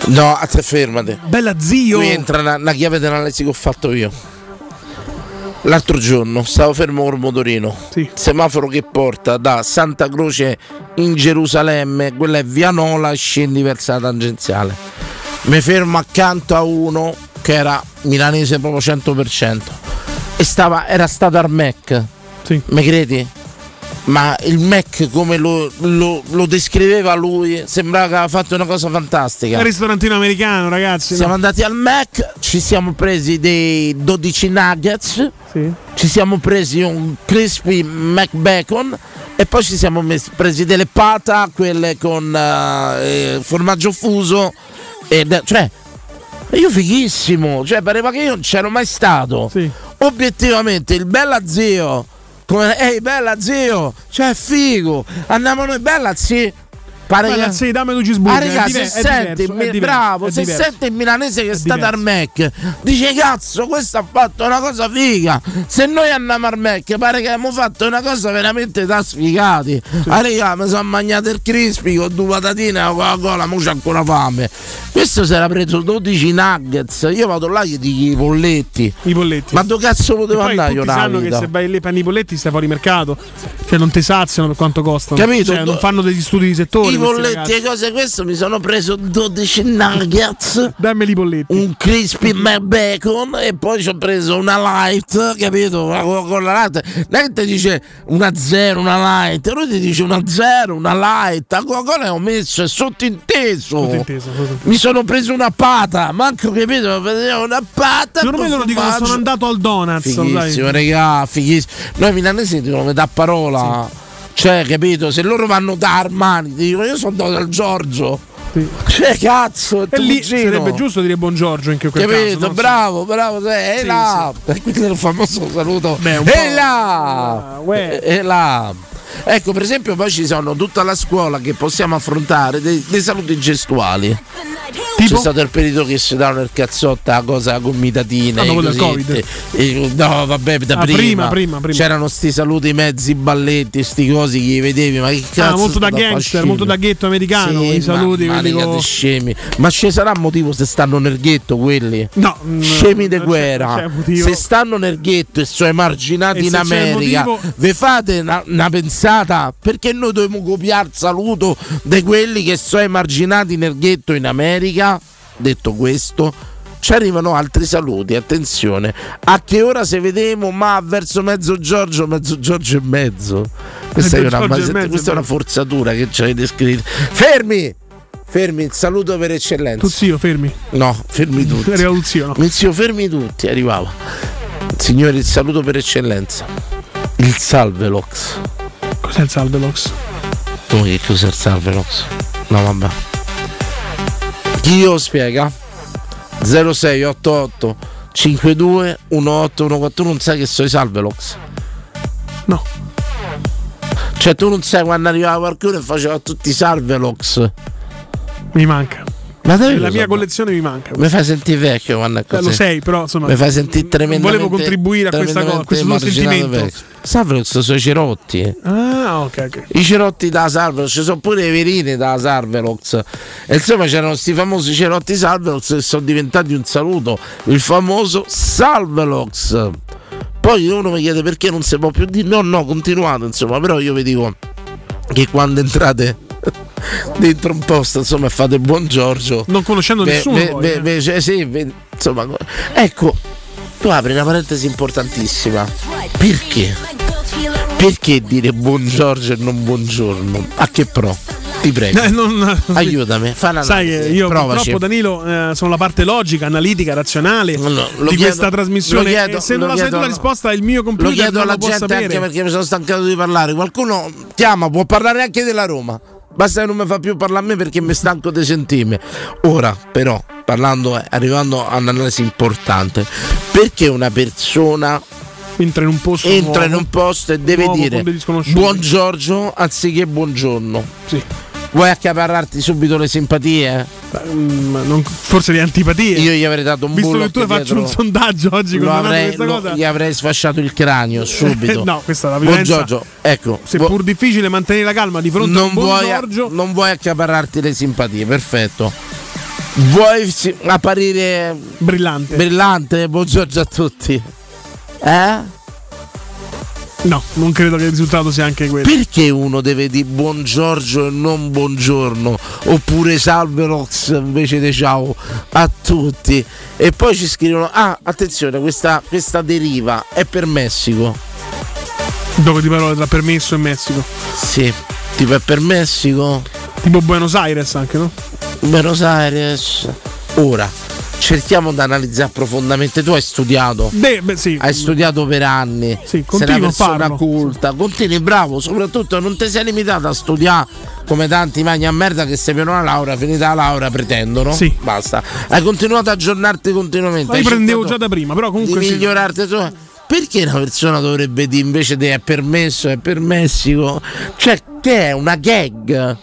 No, a te fermate. Bella zio. Qui entra una, una chiave dell'analisi che ho fatto io. L'altro giorno stavo fermo col motorino. Semaforo che porta da Santa Croce in Gerusalemme, quella è via Nola, scendi verso la tangenziale. Mi fermo accanto a uno che era milanese proprio 100% e stava, era stato al Mac. Sì. Mi credi? Ma il Mac come lo, lo- lo descriveva lui sembrava che aveva fatto una cosa fantastica. È ristorantino americano, ragazzi. Siamo no? andati al Mac, ci siamo presi dei 12 nuggets, ci siamo presi un crispy Mac bacon e poi ci siamo messi- presi delle pata, quelle con eh, formaggio fuso. Ed, cioè, io fighissimo, cioè pareva che io non c'ero mai stato. Obiettivamente, il bella zio, come, ehi bella zio, cioè figo, andiamo noi, bella zio. Pare che- zio, dammi due cheeseburger, Ah, raga, se diverso, bravo, se sente il milanese che È sta diverso. al Mac, dice cazzo, questo ha fatto una cosa figa. Se noi andiamo al Mac, pare che abbiamo fatto una cosa veramente da sfigati. Ah, raga, mi sono mangiato il crispy con due patatine e la Coca-Cola, mo c'ho ancora fame. Questo si era preso 12 nuggets. Io vado là e gli dico i polletti. I polletti. Ma dove cazzo potevo andare io sanno che vita? se vai lì prendi i polletti stai fuori mercato. Cioè non ti saziano per quanto costano. Capito? Cioè, non fanno degli studi di settore. Polletti e cose questo mi sono preso 12 nuggets. Dammeli i polletti. Un crispy Mac bacon e poi ci ho preso una light, capito? Una Coca-Cola light. Non è che ti dice una zero, una light, lui ti dice una zero, una light. La Coca-Cola ho messo, è sottinteso. Sottinteso, sottinteso. Mi sono preso una pata, manco capito, una pata. Secondo me loro dicono sono andato al Donuts. Fighissimo, regà, fighissimo. Noi milanesi dicono metà parola. Cioè, capito? Se loro vanno da Armani, ti dicono io sono andato dal Giorgio. Cioè, cazzo, è E lì cugino. sarebbe giusto dire buongiorno in quel Capito? caso. bravo, bravo. E Sì, là. E quindi il famoso saluto. Beh, un E là. E là. Ecco, per esempio, poi ci sono tutta la scuola che possiamo affrontare dei, dei saluti gestuali. C'è stato il periodo che si davano il cazzotto a cosa gomitatina. Ah, del cosiddetti- Covid. e- no, vabbè, da Ah, prima, prima, prima, prima. C'erano sti saluti mezzi balletti, sti cosi che li vedevi, ma che cazzo. Ah, molto da gangster, fascino? molto da ghetto americano. Sì, I saluti, ma, quelli manica con- di scemi. Ma ci sarà motivo se stanno nel ghetto quelli? No, mm, Scemi c'è- guerra. Se stanno nel ghetto e sono emarginati E in America, motivo- vi fate una, una pensata? Perché noi dobbiamo copiare il saluto di quelli che sono emarginati nel ghetto in America? Detto questo, ci arrivano altri saluti. Attenzione, a che ora se vedemo? Ma verso mezzo Giorgio, mezzo Giorgio e mezzo. Questa, è Mezzo una, e base- mezzo, questa è una forzatura che ci avete scritto. Fermi! Fermi, il saluto per eccellenza. Tu zio, fermi. No, fermi tutti. Arriva tu zio, no? Zio, fermi tutti, arrivava. Signori, il saluto per eccellenza. Il Salvelox. Cos'è il Salvelox? Come che cos'è il Salvelox? No, vabbè. Chi lo spiega? 0688 52 1814 non sai che sono i Salvelox? No. Cioè tu non sai quando arrivava qualcuno e faceva tutti i Salvelox. Mi manca. Ma lo mia collezione mi manca. Mi fai sentire vecchio quando è Eh, così. lo sei, però insomma. Mi fai sentire tremendamente Volevo contribuire a questa cosa, a questo tuo sentimento. vecchio. Salvelox sono i cerotti. Ah, ok, ok. I cerotti da Salvelox, ci sono pure i verini da Salvelox. E insomma c'erano questi famosi cerotti Salvelox che sono diventati un saluto. Il famoso Salvelox. Poi uno mi chiede perché non si può più dire. No, no, continuate, insomma, però io vi dico che quando entrate dentro un posto, insomma, e fate buon Giorgio. Non conoscendo Beh, nessuno. beh, poi, beh, eh. cioè, sì, beh, insomma, ecco, tu apri una parentesi importantissima. Perché? Perché dire buon Giorgio e non buongiorno? A che pro? Ti prego. Eh, non- Aiutami, fa una Sai io provaci. purtroppo Danilo eh, sono la parte logica, analitica, razionale lo di chiedo- questa trasmissione. lo chiedo- se non la sai tu chiedo- la risposta il mio computer Lo chiedo alla gente sapere. anche perché mi sono stancato di parlare. Qualcuno chiama, può parlare anche della Roma. Basta che non mi fa più parlare a me perché mi stanco di sentirmi. Ora, però, parlando, eh, arrivando a un'analisi importante, perché una persona entra in un posto, entra in nuovo, un posto e deve nuovo, dire dei buon Giorgio anziché buongiorno? Sì. Vuoi accaparrarti subito le simpatie? Mm, non- forse le antipatie. Io gli avrei dato un Visto che bullock tu faccio dietro. un sondaggio oggi con avrei, questa cosa. gli avrei sfasciato il cranio subito. no, questa è la Buon violenza. Giorgio, ecco. Seppur difficile mantenere la calma di fronte a non un buon Giorgio. non vuoi accaparrarti le simpatie, perfetto. Vuoi apparire brillante. brillante? Buon Giorgio a tutti. Eh? No, non credo che il risultato sia anche quello. Perché uno deve dire buon Giorgio e non buongiorno? Oppure salve Rox invece di ciao a tutti. E poi ci scrivono: Ah, attenzione, questa, questa deriva è per Messico. Gioco di parole tra permesso e Messico. Sì, tipo è per Messico. Tipo Buenos Aires anche, no? Buenos Aires. Ora, cerchiamo di analizzare profondamente. Tu hai studiato. Beh, beh, sì. Hai studiato per anni. sei una persona farlo. culta. Continui bravo, soprattutto non ti sei limitato a studiare come tanti magni a merda che se per una laurea, finita la laurea, pretendono. Sì. Basta. Hai continuato a aggiornarti continuamente. Ma io prendevo già da prima, però comunque di sì. migliorarti. tu- Perché una persona dovrebbe dire invece di è permesso, è per Messico? Cioè, che è una gag?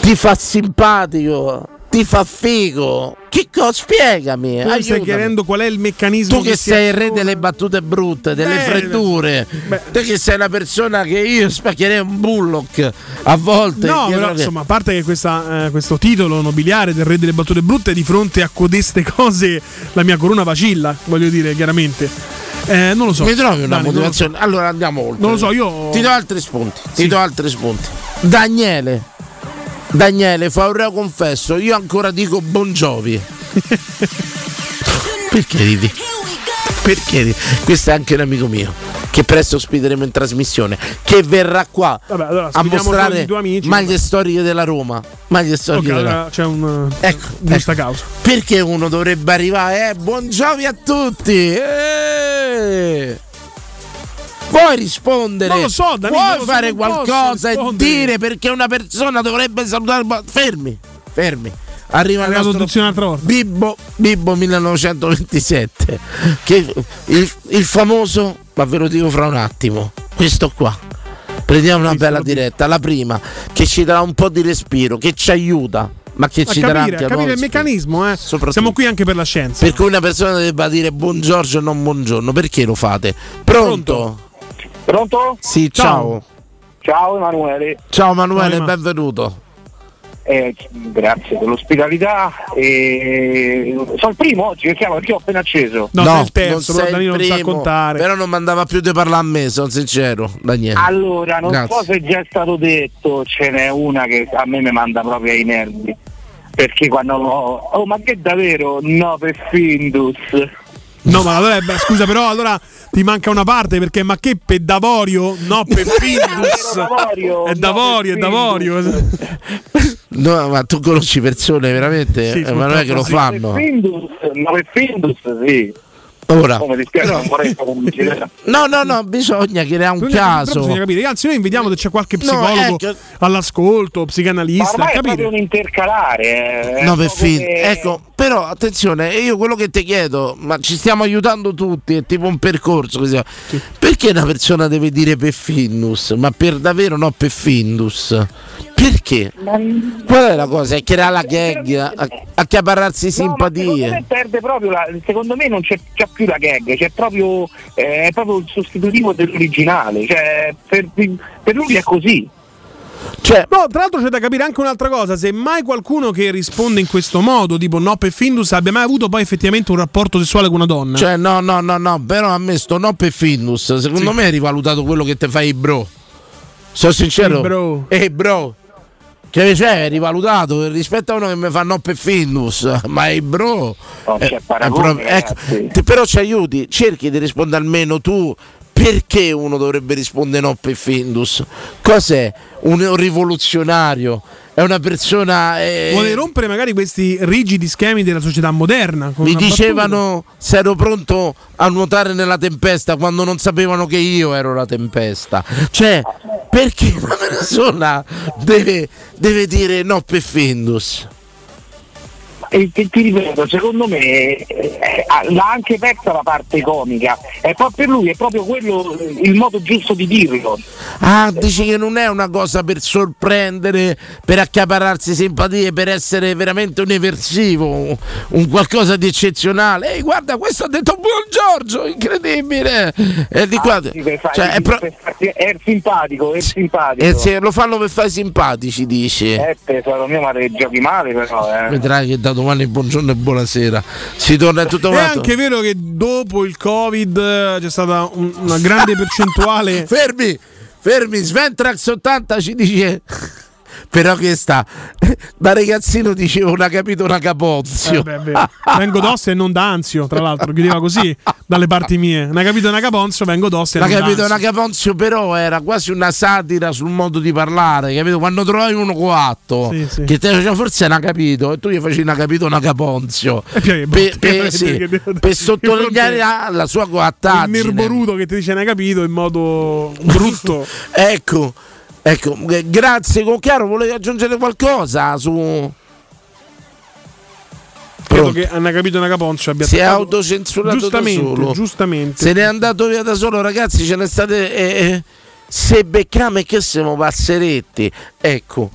Ti fa simpatico? Ti fa figo? Che cosa? Spiegami. Tu mi stai aiutami. chiedendo qual è il meccanismo Tu che si sei il re delle battute brutte, delle Beh, freddure, te che sei una persona che io spaccherei un bullock a volte. No, però che- insomma, a parte che questa, eh, questo titolo nobiliare del re delle battute brutte, di fronte a codeste cose la mia corona vacilla, voglio dire chiaramente. Eh, non lo so. Mi trovi una Dani, motivazione? Allora andiamo oltre. Non lo so, io- Ti do altri spunti. Ti do altri spunti. Daniele. Daniele, fa un reo confesso. Io ancora dico Bon Jovi. Perché ridi? Perché ridi? Questo è anche un amico mio. Che presto ospiteremo in trasmissione. Che verrà qua Vabbè, allora, a mostrare amici. maglie storiche della Roma. Maglie storiche della allora c'è un Ecco, giusta ecco. causa. Perché uno dovrebbe arrivare? Eh, buon Giovi a tutti! Eh! Vuoi rispondere? Non lo so, Danilo, non fare qualcosa e dire perché una persona dovrebbe salutare? Fermi, fermi. Arriva il Arriva nostro. Bibbo, Bibbo 1927. Che il, il famoso, ma ve lo dico fra un attimo. Questo qua. Prendiamo una bella diretta. La prima, che ci darà un po' di respiro, che ci aiuta, ma che A ci darà capire, anche a capire il meccanismo, eh. Siamo qui anche per la scienza. per cui una persona debba dire buon Giorgio e non buongiorno, perché lo fate? Pronto? Pronto? Sì, ciao. Ciao Emanuele, Ciao Manuele, Ciao, benvenuto. Eh, grazie dell'ospitalità. E... Sono il primo oggi che chiamo perché ho appena acceso. non sei il primo, Però non mandava più di parlare a me, sono sincero, Daniele. Allora, non Grazie. so se già è stato detto, ce n'è una che a me mi manda proprio ai nervi. perché quando oh ma che davvero no per Findus No, ma allora, beh, scusa, però allora ti manca una parte perché ma che per Davorio? No, per Findus. È Davorio, è Davorio. No, ma tu conosci persone veramente, Sì, eh, ma non è che lo fanno. Findus no per Findus sì Ora. Oh, dispiace non vorrei fare pubblicità No, no, no, bisogna che ne ha un Bisogna- però caso. bisogna capire. Anzi, noi invitiamo se c'è qualche No, psicologo ecco. all'ascolto, ma psicanalista, ormai è proprio un intercalare eh. No, per fin- che- Ecco, però attenzione, io quello che ti chiedo, ma ci stiamo aiutando tutti, è tipo un percorso. così. Perché una persona deve dire per Findus, ma per davvero no per Findus? Perché? Qual è la cosa? È creare la gag, a- accaparrarsi No, ma secondo me simpatie. perde proprio la, secondo me non c'è, c'è più la gag, c'è proprio, eh, è proprio il sostitutivo dell'originale, cioè per, per lui è così. Cioè, No, tra l'altro c'è da capire anche un'altra cosa, se mai qualcuno che risponde in questo modo, tipo no per Findus, abbia mai avuto poi effettivamente un rapporto sessuale con una donna. Cioè, no, no, no, no, però a me sto no per Findus, secondo me hai rivalutato quello che ti fai bro. Sono sincero. Sì, bro. Ehi, bro. Cioè, cioè, è rivalutato rispetto a uno che mi fa no per Findus, ma i bro. C'è eh, paragone, è proprio- ecco, ti- però ci aiuti, cerchi di rispondere almeno tu. Perché uno dovrebbe rispondere no per Findus? Cos'è? Un rivoluzionario? È una persona. eh, Vuole rompere magari questi rigidi schemi della società moderna. mi dicevano se ero pronto a nuotare nella tempesta quando non sapevano che io ero la tempesta. Cioè, perché una persona deve, deve dire no per Findus? E ti, ti ripeto, secondo me eh, l'ha anche persa la parte comica, è proprio per lui è proprio quello eh, il modo giusto di dirlo. Ah, dici che non è una cosa per sorprendere, per accaparrarsi simpatie, per essere veramente un eversivo, un, un qualcosa di eccezionale. Ehi, guarda, questo ha detto buon Giorgio, incredibile! E di qua, fare- cioè, è pro- è simpatico, è simpatico. e se lo fanno per fare simpatici, dici. Eh, tesoro mio, ma giochi male però, eh. Vedrai che da domani buongiorno e buonasera si torna tutto È quanto. anche vero che dopo il Covid eh, c'è stata un- una grande percentuale. fermi, fermi, Sventrax 80 ci dice però che sta da ragazzino dicevo una capito una capozio Eh, beh, vengo d'Ostia e non da Anzio, tra l'altro, chiudeva così dalle parti mie. Una capito una caponzio, vengo d'Ostia e La non capito una caponzio però era quasi una satira sul modo di parlare, capito? Quando trovavi uno coatto Sì, sì. che te diceva forse era capito e tu gli facevi una capito una caponzio per, sì, sottolineare la, la sua Il coattaggine. nerboruto che ti dice hai capito in modo brutto. Ecco, ecco, eh, grazie con chiaro, volevi aggiungere qualcosa su Credo Pronto. che hanno capito una caponcio abbia si è autocensurato da giustamente, solo. giustamente. Se n'è andato via da solo, ragazzi, ce ne state eh, eh, se becchiamo e che siamo passeretti. Ecco.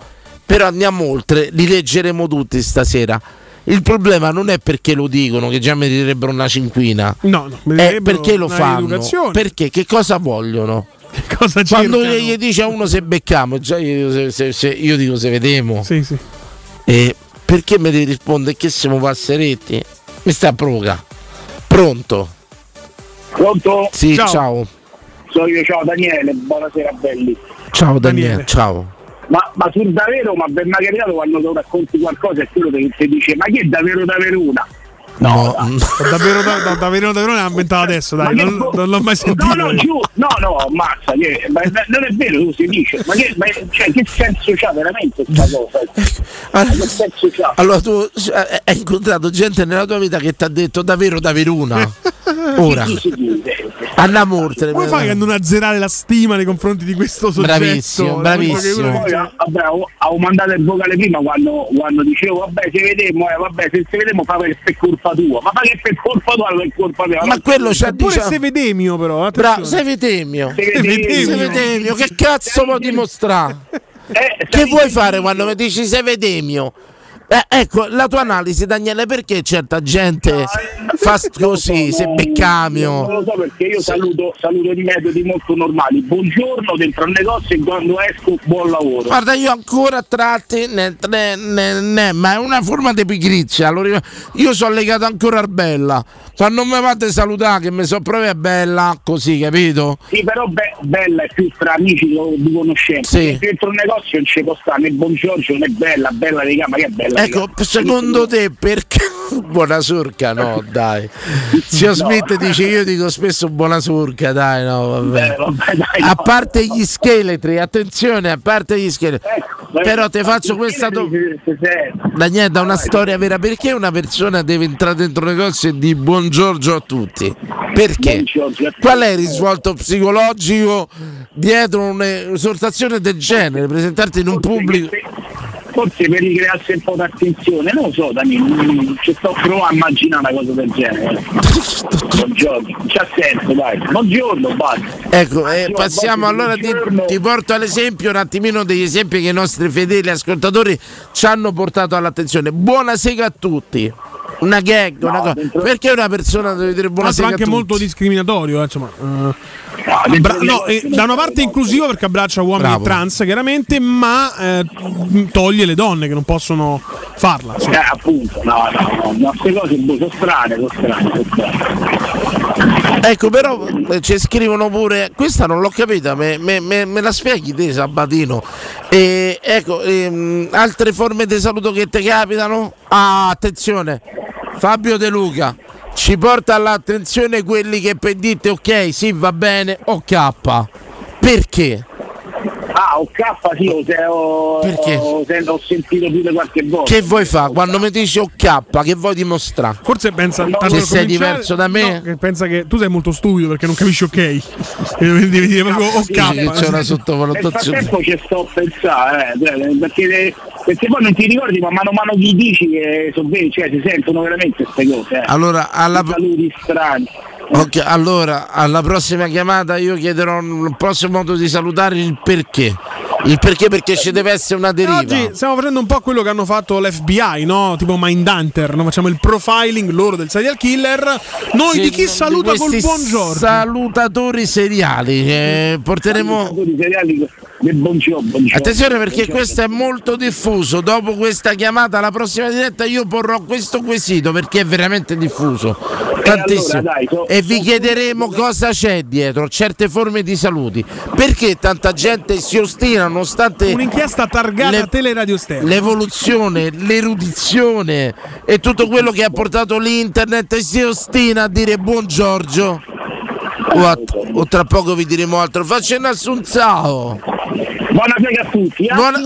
Però andiamo oltre, li leggeremo tutti stasera. Il problema non è perché lo dicono, che già meriterebbero una cinquina. No, no, È perché lo fanno? Perché? Che cosa vogliono? Cosa Quando cercano? gli dice a uno se becchiamo, già io, se- se- se- io dico se vedemo. Sì, sì. E perché mi devi rispondere che siamo passeretti? Mi sta a provoca. Pronto? Pronto? Sì, ciao. Sono io, ciao Daniele, buonasera belli. Ciao Daniele, ciao. Ma, ma sul davvero, ma ben capitato quando tu racconti qualcosa e quello che ti dice ma che è davvero davvero una? No, davvero, da, da- davvero, davvero ne ha inventato adesso, dai, non, bo- non l'ho mai sentito. No, no, giù, no, no, ammazza, che, ma, non è vero, tu si dice, ma che, ma, cioè, che senso c'ha veramente questa cosa? che senso c'ha? Allora tu eh, hai incontrato gente nella tua vita che ti ha detto davvero davvero una. Ora. Chi si dice? Andiamo oltre. Come fai a non azzerare la stima nei confronti di questo soggetto? Bravissimo, bravissimo. Poi, ah, vabbè, ho, mandato il vocale prima quando, quando dicevo vabbè se vedemo, eh, vabbè se se vedemo fa per, per colpa tua, ma che per colpa tua non è colpa mia. Ma quello c'ha Pure diciamo- se vedemio però, attenzione. sei Vetemio. Se vedemio. Vetemio, che cazzo vuoi dimostrare? Eh, Che vuoi fare quando mi dici sei Vedemio? Eh, ecco, la tua analisi, Daniele, perché certa gente fa st- così, se Non beccamio? lo so perché io saluto, saluto di metodi molto normali. Buongiorno dentro al negozio e quando esco buon lavoro. Guarda, io ancora a tratti, ne- ne- ne- ne- ma è una forma di pigrizia. io sono legato ancora al Bella. Quando mi fate salutare, che mi so proprio a Bella, così, capito? Sì, però be- bella è più tra amici di conoscenza. Sì. Dentro un negozio non ci può stare né buon Giorgio né bella, bella di ma che è bella Ecco, secondo te perché buona surca? No, dai. Zio Smith dice io dico spesso buona surca, dai, no, vabbè. Eh, vabbè, dai, A no. parte gli scheletri, attenzione, a parte gli scheletri. Ecco, Però ti faccio questa domanda. Daniele, da una storia vera, perché una persona deve entrare dentro un negozio e di buongiorno a tutti? Perché? Qual è il risvolto psicologico dietro un'esortazione del genere? Presentarti in un pubblico. Forse per ricrearsi un po' d'attenzione, non lo so Danilo, ci sto provando a immaginare una cosa del genere. Buongiorno, c'ha senso dai, buongiorno, basta. Ecco, eh, passiamo allora, ti, ti porto all'esempio un attimino degli esempi che i nostri fedeli ascoltatori ci hanno portato all'attenzione. Buonasera a tutti. Una gag, una cosa. Perché una persona deve dire buonasera a anche molto discriminatorio, eh, insomma. eh. Abbra- no, eh, da una parte inclusivo perché abbraccia uomini Bravo. e trans, chiaramente, ma eh, toglie le donne che non possono farla. Eh, insomma. appunto, no, no, no, no, queste cose boh, sono strane, sono strane, sono strane. Ecco, però eh, ci scrivono pure, questa non l'ho capita, me, me- me- me la spieghi te Sabatino? E, ecco, ehm, altre forme di saluto che ti capitano? Ah, attenzione, Fabio De Luca ci porta all'attenzione quelli che per dite ok, sì va bene, ok. Perché? Ah, OK sì, ho, ho, Perché? ho, ho sentito più di qualche volta. Che vuoi fare? Quando mi dici ok, che vuoi dimostrare? Forse pensa tanto Che per sei cominciare- diverso da me? no, che pensa che tu sei molto stupido perché non capisci ok. Devi dire proprio ok. che c'è una Nel sottovalutazione. frattempo ci sto a pensare, eh, cioè, perché, perché poi non ti ricordi, ma mano a mano gli dici che sono veri, cioè si sentono veramente queste cose. Eh. Allora, alla- saluti strani. Ok, allora alla prossima chiamata io chiederò il prossimo modo di salutare il perché. Il perché perché ci deve essere una deriva. Oggi stiamo facendo un po' quello che hanno fatto l'FBI, no? Tipo Mindhunter, no? facciamo il profiling loro del serial killer. Noi Sì, di chi di saluta col questi buongiorno. Salutatori seriali. eh, porteremo. Saluti seriali del buongiorno. buongiorno. Attenzione perché questo è molto diffuso. Dopo questa chiamata, alla prossima diretta, io porrò questo quesito perché è veramente diffuso. Tantissimo. allora, dai, so- e vi chiederemo cosa c'è dietro certe forme di saluti. Perché tanta gente si ostina nonostante Un'inchiesta targata le- a Teleradio Stereo. l'evoluzione, l'erudizione e tutto quello che ha portato l'internet e si ostina a dire buon Giorgio. O, a- o tra poco vi diremo altro. Faccio un assunzao. Buonasera a tutti. eh. Buona-.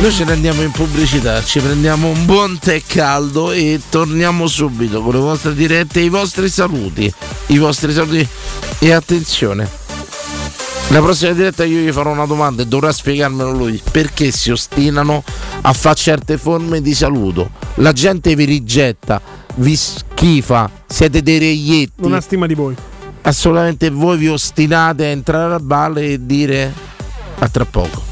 Noi ce ne andiamo in pubblicità, ci prendiamo un buon tè caldo e torniamo subito con le vostre dirette e i vostri saluti. I vostri saluti e attenzione. La prossima diretta io gli farò una domanda e dovrà spiegarmelo lui. Perché si ostinano a fare certe forme di saluto? La gente vi rigetta, vi schifa, siete dei reietti. Non ha stima di voi. Assolutamente voi vi ostinate a entrare a balle e dire a tra poco.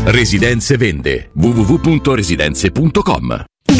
Residenze vende. www.residenze.com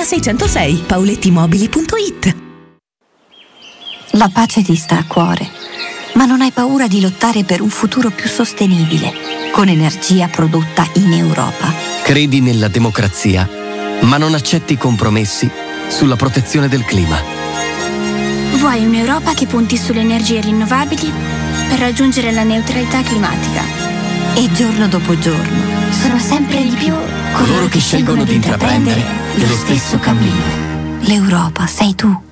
606, paolettimobili.it. La pace ti sta a cuore, ma non hai paura di lottare per un futuro più sostenibile, con energia prodotta in Europa. Credi nella democrazia, ma non accetti compromessi sulla protezione del clima. Vuoi un'Europa che punti sulle energie rinnovabili per raggiungere la neutralità climatica? E giorno dopo giorno sono sempre di più coloro che scelgono di intraprendere lo stesso cammino. L'Europa sei tu.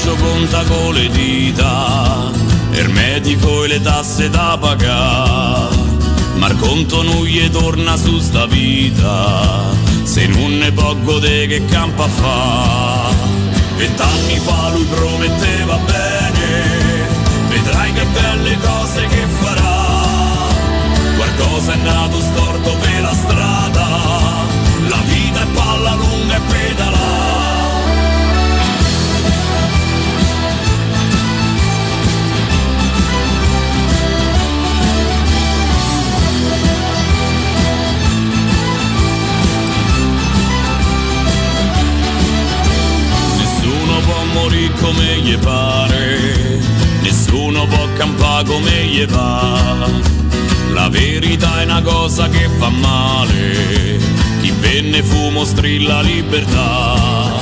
Poveraccio conta con le dita, il medico e le tasse da pagare. Ma il conto non gli torna su sta vita, se non ne può godere che campa fa. Vent'anni fa lui prometteva bene, vedrai che belle cose che farà. Qualcosa è nato storto per la strada, la vita è palla lunga e può morire come gli pare, nessuno può campare come gli va. La verità è una cosa che fa male, chi venne fumo strilla libertà.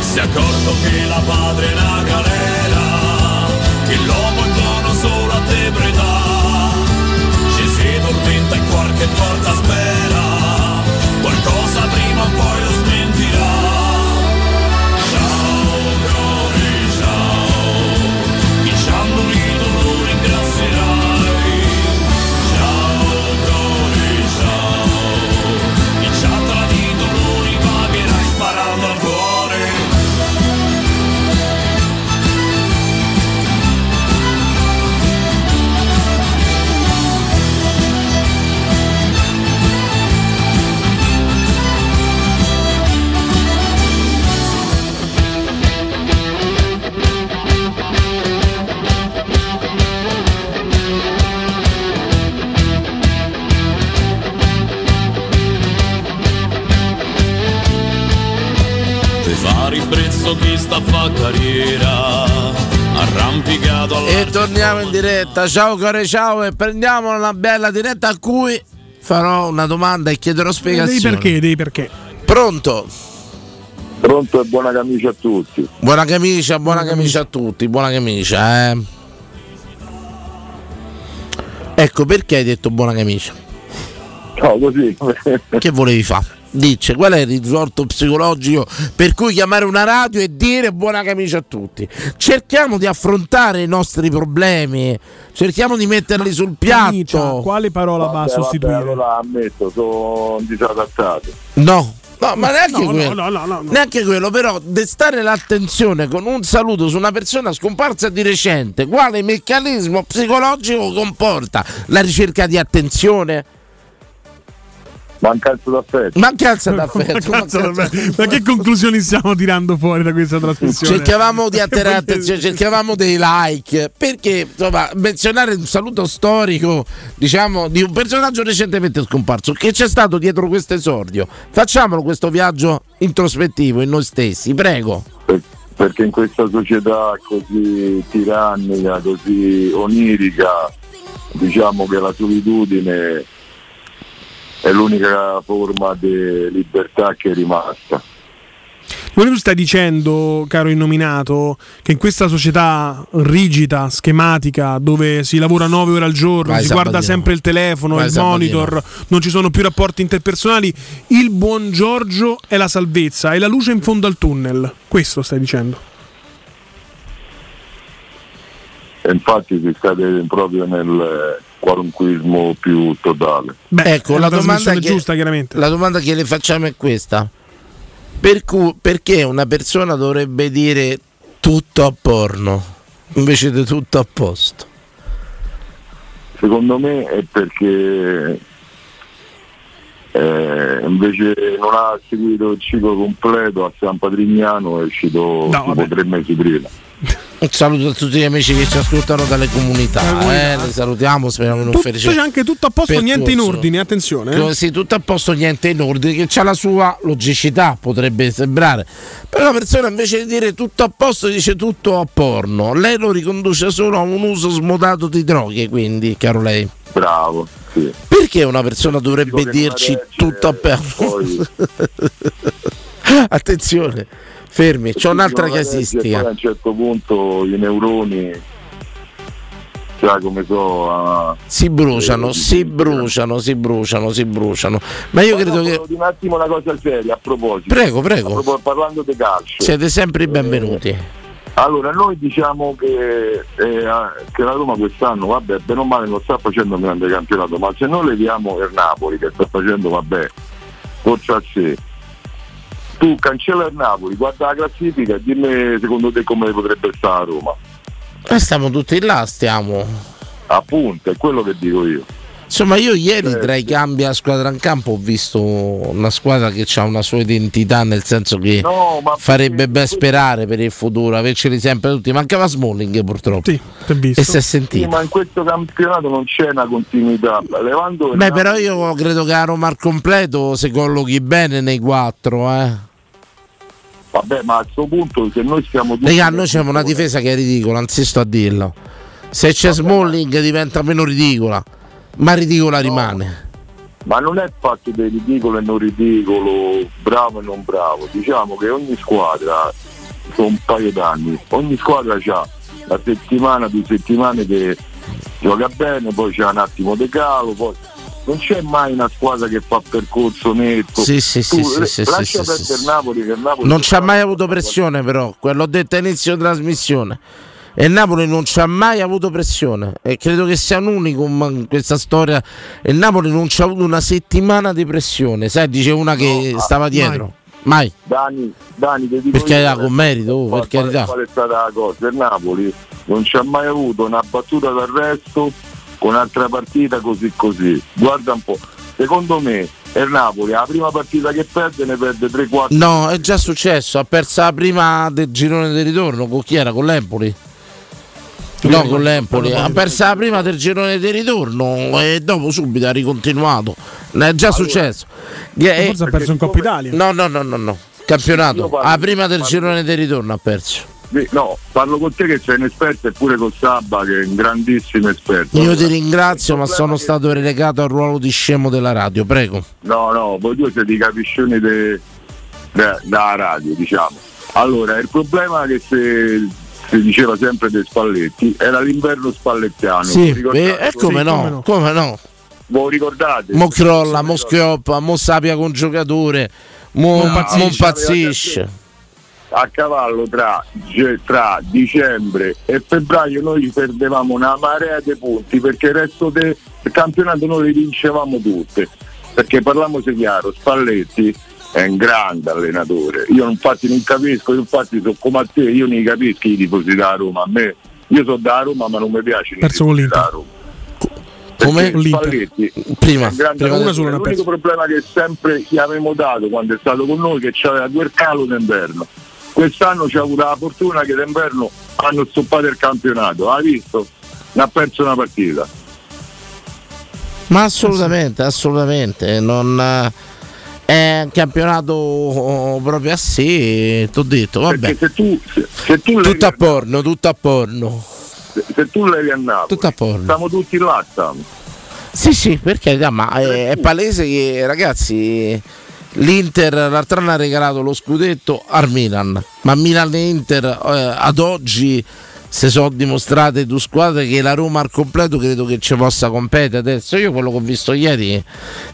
Si è accorto che la padre è una galera, che l'uomo è buono solo a depredare. Ci si tormenta e qualche volta spera, qualcosa prima o poi ribrezzo chi sta a fa carriera, arrampicato E torniamo in diretta. Ciao care ciao e prendiamo una bella diretta a cui farò una domanda e chiederò Dei spiegazioni. perché, dei perché. Pronto? Pronto e buona camicia a tutti. Buona camicia, buona camicia a tutti, buona camicia, eh. Ecco perché hai detto buona camicia. No, così. Che volevi fare? Dice, qual è il risorto psicologico per cui chiamare una radio e dire buona camicia a tutti? Cerchiamo di affrontare i nostri problemi, cerchiamo di metterli sul piatto. Quale parola va a Vabbè, sostituire? vabbè, allora ammetto, sono disadattato. No, no, ma neanche No, quello. no, no, no, no. Neanche quello, però destare l'attenzione con un saluto su una persona scomparsa di recente, quale meccanismo psicologico comporta la ricerca di attenzione? Mancanza d'affetto. Mancanza d'affetto. Mancanza mancanza- d'affetto. Ma che conclusioni stiamo tirando fuori da questa trasmissione? Cercavamo di attirare attenzione, cercavamo dei like, perché insomma menzionare un saluto storico, diciamo, di un personaggio recentemente scomparso, che c'è stato dietro questo esordio. Facciamolo questo viaggio introspettivo in noi stessi, prego. Per- perché in questa società così tirannica, così onirica, diciamo che la solitudine è l'unica forma di libertà che è rimasta. Quindi tu stai dicendo, caro innominato, che in questa società rigida, schematica, dove si lavora 9 ore al giorno, Vai, si guarda Sabatino. sempre il telefono, Vai, il Sabatino. monitor, non ci sono più rapporti interpersonali, il buon Giorgio è la salvezza, è la luce in fondo al tunnel. Questo stai dicendo. E infatti si scade proprio nel qualunquismo più totale. Beh, ecco, la domanda, che, giusta, chiaramente. la domanda che le facciamo è questa. Per cui- perché una persona dovrebbe dire tutto a porno invece di tutto a posto? Secondo me è perché eh, invece non ha seguito il ciclo completo a San Patrignano è uscito No, tipo tre mesi prima. Un saluto a tutti gli amici che ci ascoltano dalle comunità. Eh, li salutiamo, speriamo non Tutto, felice. c'è anche tutto a posto, niente in percorso. ordine, attenzione. eh. Sì, tutto a posto, niente in ordine, che c'ha la sua logicità, potrebbe sembrare. Però la persona invece di dire tutto a posto dice tutto a porno. Lei lo riconduce solo a un uso smodato di droghe, quindi, caro lei. Bravo, sì. Perché una persona dovrebbe dirci tutto a porno? Attenzione, fermi, c'è un'altra casistica. A un certo punto i neuroni, sai come so, a- Si bruciano, si bruciano, si bruciano, si bruciano. Ma io Ma credo che un attimo una cosa seria a proposito. Prego, prego. A proposito, parlando di calcio. siete sempre i benvenuti. Allora, noi diciamo che, eh, che la Roma quest'anno, vabbè, bene o male non sta facendo un grande campionato, ma se noi leviamo il Napoli che sta facendo, vabbè, forse a sé, tu cancella il Napoli, guarda la classifica e dimmi secondo te come potrebbe stare a Roma. Ma stiamo tutti là, stiamo. Appunto, è quello che dico io. Insomma, io ieri Certo. tra i cambi a squadra in campo ho visto una squadra che ha una sua identità, nel senso che No, farebbe ben sperare per il futuro, averceli sempre tutti. Mancava Smalling purtroppo. e si è Sì, sentito. ma in questo campionato non c'è una continuità. Levando Beh, però io credo che a Roma al completo si collochi bene nei quattro, eh. Vabbè, ma a questo punto se noi stiamo tutti Raga, noi abbiamo una difesa che è ridicola, insisto a dirlo. Se c'è Smalling diventa meno ridicola, ma ridicola rimane. Ma non è fatto di ridicolo e non ridicolo, bravo e non bravo. Diciamo che ogni squadra, sono un paio d'anni, ogni squadra ha la settimana, due settimane che gioca bene, poi c'è un attimo di calo, poi non c'è mai una squadra che fa percorso netto. Sì, sì, Tu sì, sì, lascia sì, perdere sì. Napoli che Napoli Non c'ha mai avuto pressione, però, quello detto a inizio trasmissione. E il Napoli non ci ha mai avuto pressione. E credo che sia un unicum in questa storia. E il Napoli non ci ha avuto una settimana di pressione. Sai, dice una che stava dietro. Mai. Dani, Dani ti dico Per carità, con merito, oh, qual- per carità. Qual è stata la cosa? Il Napoli non ci ha mai avuto una battuta d'arresto con un'altra partita così così. Guarda un po'. Secondo me il Napoli la prima partita che perde ne perde 3-4. No, è già successo. Ha perso la prima del girone di ritorno. Con chi era? Con l'Empoli? No, con l'Empoli. Ha perso la prima del girone di ritorno e dopo subito ha ricontinuato. È già successo. Eh, Forse ha perso in Coppa Italia. No, no, no, no, no. Campionato. Io parlo- La prima del parlo- girone di ritorno ha perso. No, parlo con te che sei un esperto e pure con Sabba che è un grandissimo esperto. Io ti ringrazio, ma sono stato relegato al ruolo di scemo della radio. Prego. No, no, voi due siete i capiscioni de- de- da radio, diciamo. Allora, il problema è che se si diceva sempre dei Spalletti era l'inverno spallettiano. Sì, Vi ricordate? e come no? Come no? Voi lo ricordate? Mo crolla, mo schioppa, mo sapia con giocatore, mo No, mo impazzisce. A cavallo tra, tra dicembre e febbraio noi perdevamo una marea di punti perché il resto del campionato noi li vincevamo tutte. Perché parliamoci chiaro, Spalletti è un grande allenatore. Io infatti non capisco, io infatti sono come a te, io non capisco i tifosi da Roma. A me, io sono da Roma ma non mi piace Perso con tifosi l'Inter. da Roma. Come Spalletti prima, è un grande prima una sola l'unico problema che sempre gli avevamo dato quando è stato con noi che c'aveva due calo d'inverno quest'anno ci ha avuto la fortuna che d'inverno hanno stoppato il campionato ha visto? ne ha perso una partita Ma assolutamente, assolutamente. Non, eh, è un campionato oh, proprio a sé. Ti ho detto, vabbè. se tu, se, se tu Tutto a porno, tutto a porno. se, se tu levi a Napoli Tutto a porno. stiamo tutti là stiamo. Sì, sì, perché ma è, è palese che ragazzi l'Inter l'altro anno ha regalato lo scudetto al Milan, ma Milan e Inter eh, ad oggi si sono dimostrate due squadre che la Roma al completo credo che ci possa competere adesso. Io quello che ho visto ieri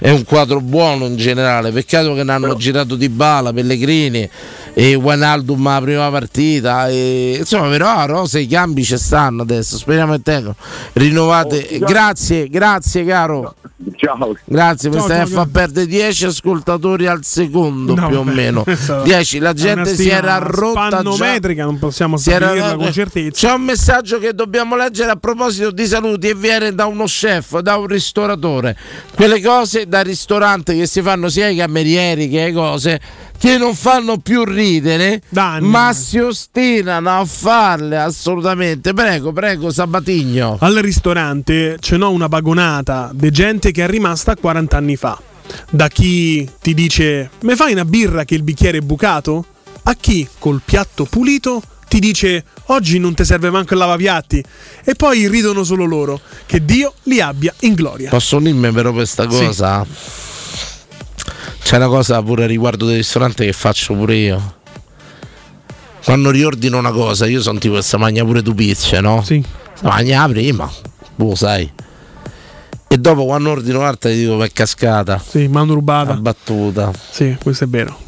è un quadro buono in generale, peccato che ne hanno girato Di Bala, Pellegrini e Wijnaldum la prima partita e, insomma però a Rosa i cambi ci stanno adesso. Speriamo che tengano rinnovate. Grazie grazie caro. Ciao. Grazie mi Ciao, stai ciao, a far perdere 10 ascoltatori al secondo No, più o meno. questa 10 la gente si era rotta già. spannometrica, non possiamo si era- con certezza. C'è un messaggio che dobbiamo leggere a proposito di saluti e viene da uno chef, da un ristoratore. Quelle cose da ristorante che si fanno sia ai camerieri che ai cose che non fanno più ridere, ma si ostinano a farle assolutamente. Prego, prego, Sabatigno. Al ristorante ce n'ho una vagonata di gente che è rimasta 40 anni fa. Da chi ti dice: Me fai una birra che il bicchiere è bucato? A chi col piatto pulito ti dice: Oggi non ti serve manco il lavapiatti. E poi ridono solo loro. Che Dio li abbia in gloria. Posso unirmi però questa Sì. cosa? C'è una cosa pure riguardo del ristorante che faccio pure io. Quando riordino una cosa, io sono tipo questa magna pure tu pizze, no? Sì. Magna prima, tu sai. E dopo quando ordino un'altra ti dico è cascata. Sì, mano rubata. battuta. Sì, questo è vero.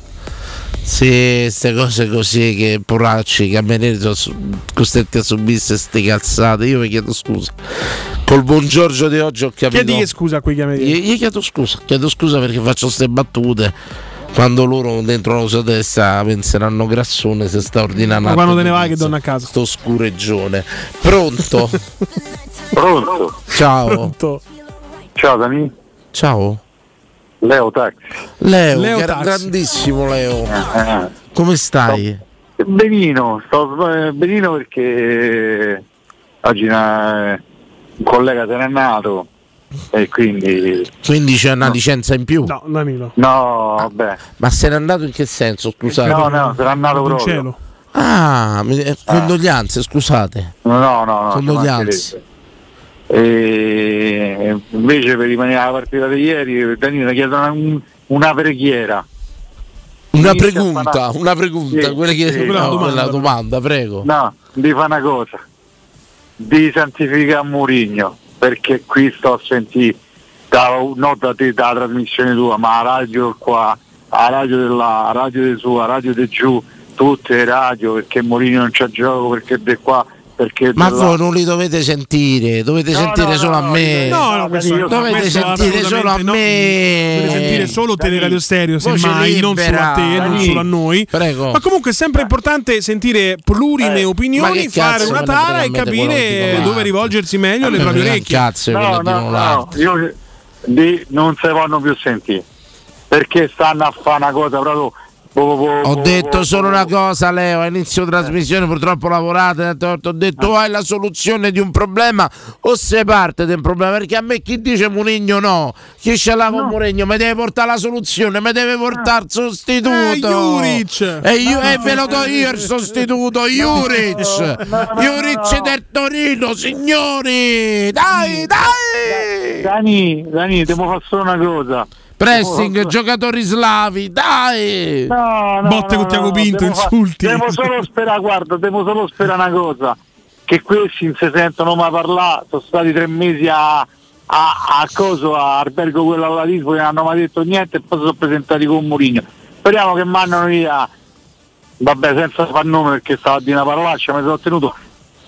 Sì, queste cose così che poracci, camerieri sono costretti a subire queste calzate. Io vi chiedo scusa. Col buon Giorgio di oggi ho capito. Chiedi che scusa a quei camerieri. Gli, gli chiedo scusa, chiedo scusa perché faccio queste battute. Quando loro dentro la sua testa penseranno grassone se sta ordinando. Ma quando te ne vai che torna a casa. Sto scureggione. Pronto? Pronto? Ciao. Ciao Dani. Ciao. Leo Taxi. Leo, Leo gra- Taxi. grandissimo Leo. Eh, Come stai? benino, sto eh, benino perché oggi una- un collega se n'è nato e quindi Quindi c'è una licenza in più? No, Danilo. no, vabbè. Ma se n'è andato in che senso? Scusate. No, no, se n'è andato In proprio. cielo. Ah, mi- eh, condoglianze, scusate. No, no, no. Condoglianze. E invece per rimanere alla partita di ieri, Danilo chiedo una, una preghiera. Una a pregunta, una pregunta, Sì, quella che sì, no, no, quella domanda, prego. No, di fa una cosa, di santificare Murigno, perché qui sto a sentire, da, non da te, dalla trasmissione tua, ma la radio qua, la radio della la radio di su, la radio di giù, tutte le radio, perché Murigno non c'ha gioco, perché di qua, Ma là. voi non li dovete sentire, dovete No, sentire no, solo no, a me. No, no, questo, Io- dovete questo sentire solo a me. Dovete sentire solo Teleradio Stereo, Voce semmai, non solo a te, non solo a noi. Prego. Ma comunque è sempre importante sentire plurime ma opinioni, fare una tara e capire dove rivolgersi meglio alle me proprie orecchie. Cazzo, No, no, no, io di, non si vanno più sentire, perché stanno a fare una cosa proprio... Ho detto solo una cosa, Leo. A inizio trasmissione, purtroppo lavorate. Ho detto: o hai la soluzione di un problema o sei parte del problema. Perché a me chi dice Murigno no, chi ce l'ha con Murigno mi deve portare la soluzione, mi deve portare il sostituto. Eh. E, io, e ve lo do io il sostituto, Juric. Juric del Torino, signori. Dai, dai. Dani, Dani, devo fare solo una cosa. Pressing, giocatori slavi, dai. No, no, Botte no, con Tiago no, Pinto, insulti. Devo solo sperare, guarda, devo solo sperare una cosa. Che questi non si sentono mai parlare, sono stati tre mesi a, a, a coso, a albergo quello alla Lisbona, non hanno mai detto niente e poi si sono presentati con Murigno. Speriamo che mandano via, vabbè senza far nome perché stava a dire una parolaccia, mi sono tenuto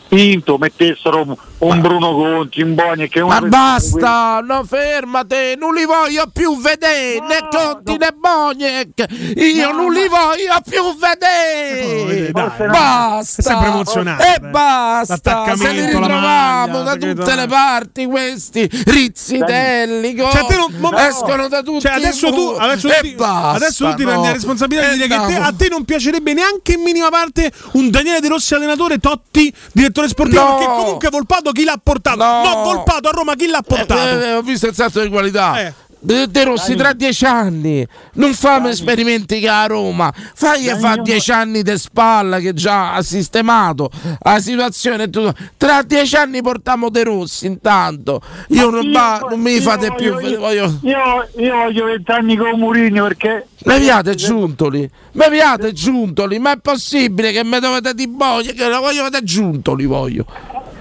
Pinto, mettessero un, un Bruno Conti, un Bogni che Ma basta, no fermate, non li voglio più vedere, né Conti né Boniek, io non li voglio più vedere, basta, È sempre emozionante, e eh. basta, se L'attaccamento, li ritroviamo da tutte no. le parti questi rizzitelli, co- Cioè, te non- mo- escono da tutti Cioè, adesso tu, adesso e tu ti, basta, adesso tu ti prendi no. la responsabilità di dire che te- no. a te non piacerebbe neanche in minima parte un Daniele De Rossi allenatore, Totti direttore sportivo. No. Perché comunque Volpato chi l'ha portato? No. No, Volpato a Roma chi l'ha portato? Eh, eh, ho visto il salto di qualità. Eh. De, De Rossi tra dieci anni. Non fammi esperimenti che a Roma. Fagli fa dieci anni di spalla che già ha sistemato la situazione e tutto. Tra dieci anni portiamo De Rossi intanto. Io non, va- non mi io fate voglio- più Io, voglio io, io voglio vent'anni con Murigno perché mi piate Giuntoli mi piate Giuntoli ma è possibile che mi dovete di boia che lo voglio vedere Giuntoli voglio.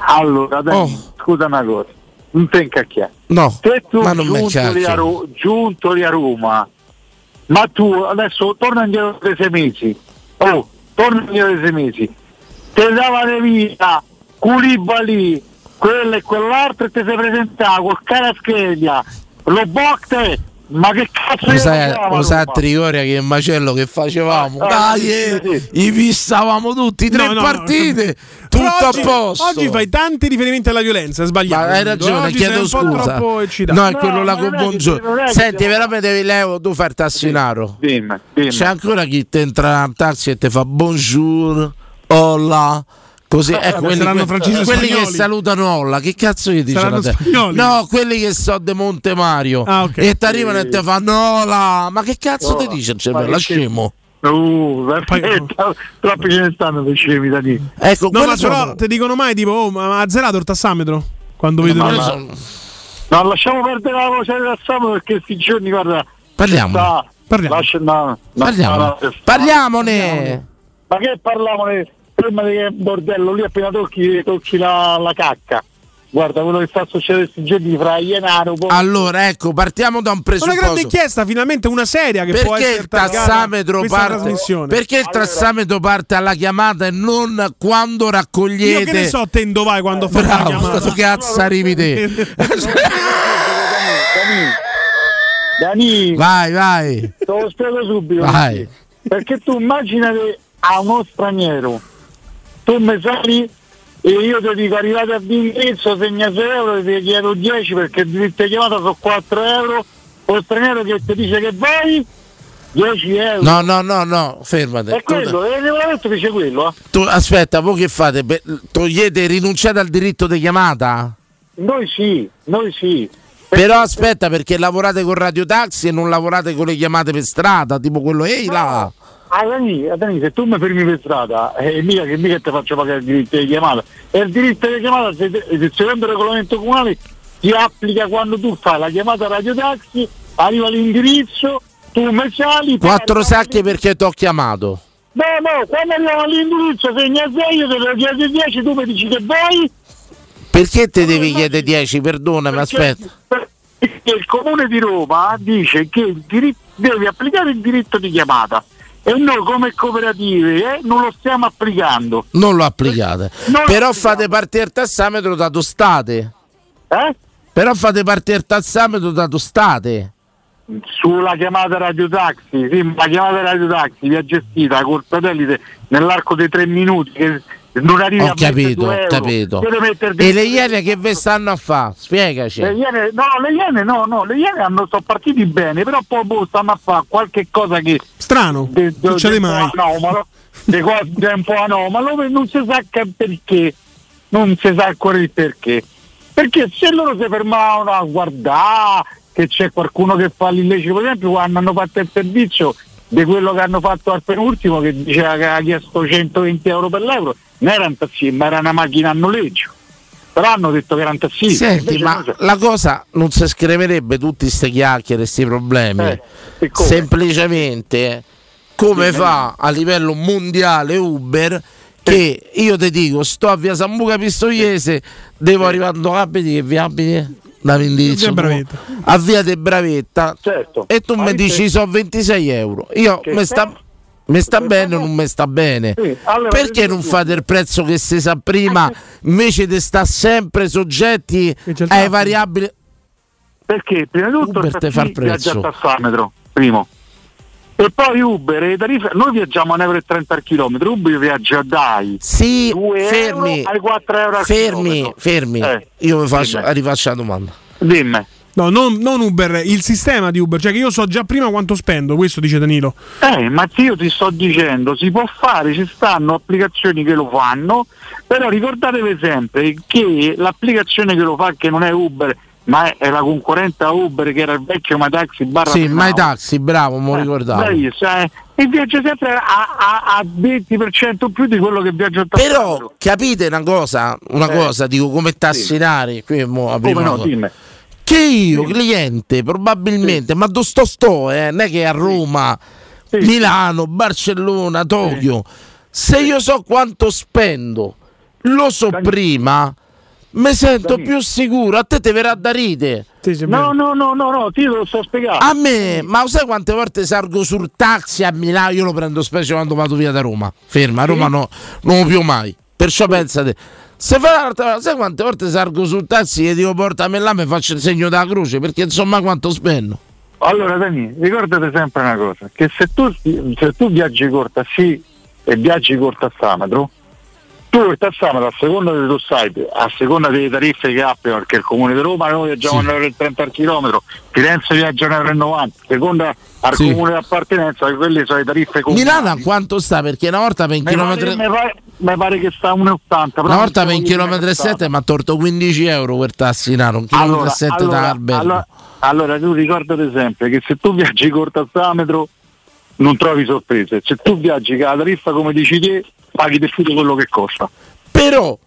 Allora, dai, Oh. scusa una cosa, non te incacchiare. no Se tu ma non giuntoli a, Ro- giuntoli a Roma, ma tu adesso torna indietro di sei mesi, oh, torna indietro di sei mesi, te davano via Culibali, quello e quell'altro e ti sei presentato col Carascheglia, lo Bocte Ma che cazzo Lo sai, a lo sai a? Trigoria che macello che facevamo? Ah, Dai, sì, eh, sì. i fissavamo tutti, tre No, no, no, partite, Però tutto oggi, a posto. Oggi fai tanti riferimenti alla violenza, sbagliato. Ma hai ragione, Oggi chiedo sei un po' scusa. No, è quello là con buongiorno. Senti, mi devi levo, tu fai il tassinaro. Dimmi, dimmi. C'è ancora chi ti entra in taxi e ti fa bonjour, hola. Così, Eh, ecco, quelli, que- quelli che salutano Olla, che cazzo gli spagnoli. No, quelli che so de Monte Mario Ah, ok. e ti arrivano e ti fanno Ola, ma che cazzo No, ti dice il ma cervello? Scemo. Uh, troppi ce ne stanno dei scemi da lì. Ecco, No, ma però sono- ti dicono mai tipo, oh, ma ma ha zerato il tassametro? Quando No, vedono... ma- No, lasciamo perdere la voce del Samu perché questi giorni, guarda. Parliamone. sta- Parliamo. lascia- no, no, no, Parliamone. Ma che parliamone? Prima che bordello lì appena tocchi, tocchi la, la cacca. Guarda quello che sta succedendo questi giorni fra Ienaro. poi- Allora, ecco, partiamo da un Una grande presupposto. inchiesta, finalmente una seria che può Perché essere il tassametro parte. Perché il tassametro parte alla chiamata e non quando Io raccogliete che ne so te dove vai quando fai la Bravo, chiamata? sto cazzo arrivi te. Dani, Vai, vai. te lo spiego subito. Vai. Perché tu immaginate a uno straniero, tu mi sali e io ti dico arrivate all'indirizzo, segna 6 euro e ti chiedo 10 perché il diritto di chiamata sono 4 euro, lo straniero che ti dice che vai 10 euro. No, no, no, no, fermate. È quello, e il regolamento dice quello, eh. Tu, aspetta, voi che fate? Beh, togliete, rinunciate al diritto di chiamata? Noi sì, noi sì. Però aspetta, perché lavorate con Radio Taxi e non lavorate con le chiamate per strada, tipo quello ehi là. Ah, Dani, ah, Dani, se tu mi fermi per strada, eh, mica che mica ti faccio pagare il diritto di chiamata. E il diritto di chiamata, se, se secondo il regolamento comunale, si applica quando tu fai la chiamata radio taxi, arriva l'indirizzo, tu mi sali, Quattro sacche perché ti ho chiamato. No, no, quando arriviamo all'indirizzo segna 6, io te lo chiedo 10, tu mi dici che vai, Perché te devi chiedere 10? Perdonami, aspetta. perché il comune di Roma dice che il diritto, devi applicare il diritto di chiamata. E noi come cooperative eh, non lo stiamo applicando. Non lo applicate. Non lo Però fate partire il tassametro da tostate. Eh? Però fate partire il tassametro da tostate. sulla chiamata radio taxi, sì, la chiamata radio taxi vi ha gestita col satellite nell'arco dei tre minuti che non arrivi Ho a mettere capito, ho capito. E le iene che vi stanno a fare? Spiegaci. le iene, no, le iene no, no, le iene hanno, sono partiti bene, però poi boh, stanno a fare qualche cosa che Strano, de, de, succede de- mai. anomalo, de cose de un po' anomalo, ma non si sa che perché, non si sa ancora il perché. Perché se loro si fermavano a guardare che c'è qualcuno che fa l'illecito, per esempio quando hanno fatto il servizio di quello che hanno fatto al penultimo che diceva che ha chiesto 120 euro per l'euro, non era un taxi, ma era una macchina a noleggio. Però hanno detto che era un taxi. Senti, ma so- la cosa non si scriverebbe tutti queste chiacchiere, questi problemi. Eh, e come? Semplicemente come Sì, fa a livello mondiale Uber che io ti dico sto a via Sambuca Pistoiese devo arrivare a abiti che vi abiti da Bravetta. a via de Bravetta Certo. e tu mi dici sono 26 euro io mi sta, mi sta bene o non mi sta bene? Sì, allora, perché non fate il prezzo che si sa prima? Invece di sta sempre soggetti ai variabili Perché? Prima di tutto Uber te fa il prezzo. a tassametro, primo. E poi Uber e tariffe, noi viaggiamo a 1,30 euro al chilometro, Uber viaggia dai sì 2 fermi. euro ai 4 euro al fermi chilometro. fermi. Eh, io vi faccio, rifaccio la domanda. Dimmi. No, non, non Uber, il sistema di Uber, cioè che io so già prima quanto spendo, questo dice Danilo. Eh, ma se io ti sto dicendo, si può fare, ci stanno applicazioni che lo fanno, però ricordatevi sempre che l'applicazione che lo fa, che non è Uber, ma è, è la concorrente a Uber, che era il vecchio MyTaxi barra sì Finao. mai taxi bravo mi ricordavo Bravissimo, eh. E viaggia sempre a, a, a 20% più di quello che viaggia a Però capite una cosa, una Eh. cosa, dico come tassinari, qui mo Come no, cosa. dimmi. Che io cliente probabilmente, ma dove sto sto, eh, non è che a Roma, Milano, Barcellona, Tokyo, se io so quanto spendo, lo so prima, mi sento più sicuro, a te ti verrà da ride. No, no, no, no, no, ti lo sto spiegando. A me, ma sai quante volte salgo sul taxi a Milano? Io lo prendo specie quando vado via da Roma. Ferma, a Roma no, non lo più mai. Perciò pensate, se fa l'altra- sai quante volte salgo sul taxi e dico portami là, mi faccio il segno della croce, perché insomma quanto spendo. allora Dani, ricordate sempre una cosa, che se tu, se tu viaggi corta sì e viaggi corta a stametro, tu il tassametro a seconda del tuo site, a seconda delle tariffe che applicano, perché il comune di Roma noi viaggiamo Sì. a 1,30 al chilometro, Firenze viaggia a 1,90 seconda al Sì. comune di appartenenza, quelle sono le tariffe comunali. Milano a quanto sta? Perché una volta per chilometro. mi pare- mi pare che sta a 1,80 però Una volta per un chilometro e. 7 mi ha torto 15 euro per tassinare un chilometro allora, e 7 allora, da albergo. allora, allora tu ricordati sempre che se tu viaggi corto a stametro non trovi sorprese, se tu viaggi con la tariffa come dici te paghi del tutto quello che costa. Però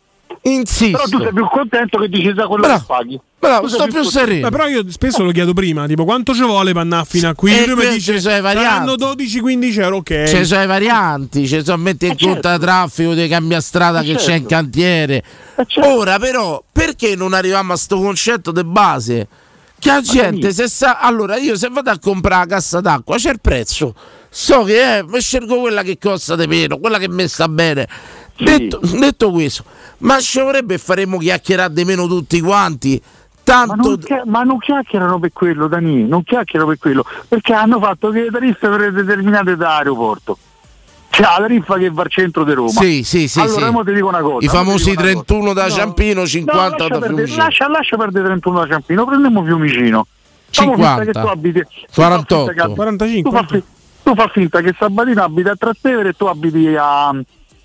insisto. Però tu sei più contento che dici da quello Bravo. che paghi. Bravo, sto più contento. sereno. Però io spesso lo chiedo prima, tipo quanto ci vuole per andare fino a qui? E Lui mi dice ci sono i saranno varianti. 12-15 euro, ok. Ci sono i varianti, ci sono metti in Eh, certo. conto il traffico di cambiastrada Eh, che c'è certo. in cantiere. Eh, certo. Ora però, perché non arriviamo a sto concetto di base? Che la gente se sa. Allora, io se vado a comprare la cassa d'acqua c'è il prezzo. So che è, mi scelgo quella che costa di meno, quella che mi sta bene. Detto, detto questo, ma ci vorrebbe faremo chiacchierare di meno tutti quanti. Ma Tanto non, chia- ma non chiacchierano per quello, Dani, non chiacchierano per quello, perché hanno fatto che le tariffe per determinate da aeroporto. C'è la tariffa che va al centro di Roma. Sì, sì, sì, Allora, sì. mo ti dico una cosa. I famosi dico una cosa. 31 da No, Ciampino, 50 no, lascia da perdere, Fiumicino. Lascia, lascia perdere 31 da Ciampino, prendiamo Fiumicino. Facciamo finta 50. che tu abiti- tu fa 48. finta che abiti- 45. Tu fa, finta che Sabatino abita a Trastevere e tu abiti a,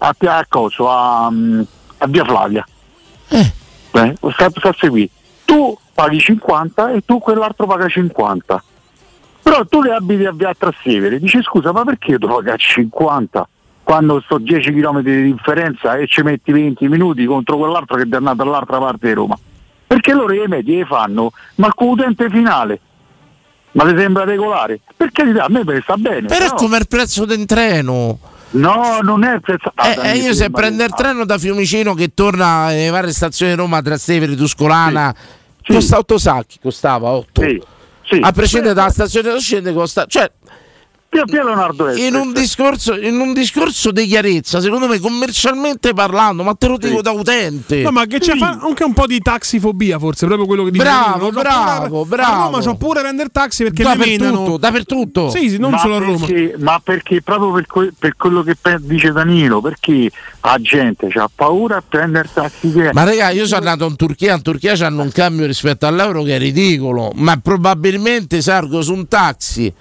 a, a, Coso, a, a Via Flavia. Eh, sta, sta a seguire. Tu paghi 50 e tu quell'altro paga 50. Però tu le abiti a Via Trastevere, dici scusa ma perché io devo pagare 50 quando sto 10 km di differenza e ci metti 20 minuti contro quell'altro che è andato dall'altra parte di Roma? Perché loro le medie le fanno, ma con l'utente finale. Ma ti sembra regolare? Per carità, a me sta bene. Però è no? come il prezzo del treno. No, non è. Ah, Eh, eh, io se prendo il treno da Fiumicino che torna alle varie stazioni di Roma, Trastevere, Tuscolana, costa 8 sacchi, costava 8. A prescindere dalla stazione dove scende costa... Cioè, Pia, Pia Leonardo Estes. in un, discorso, in un discorso di chiarezza, secondo me commercialmente parlando, ma te lo dico da utente. No, ma che c'è fa anche un po' di taxifobia, forse, proprio quello che dice Bravo. C'ho bravo, pure- bravo. A Roma c'ho pure a rendere taxi perché Dappertutto, menano. dappertutto. Sì, sì, non ma solo a Roma. perché, ma perché proprio per, que- per quello che pe- dice Danilo, perché la gente ha paura a prendere taxi che Ma raga, io sono andato in Turchia, in Turchia hanno un cambio rispetto all'euro che è ridicolo, ma probabilmente salgo su un taxi.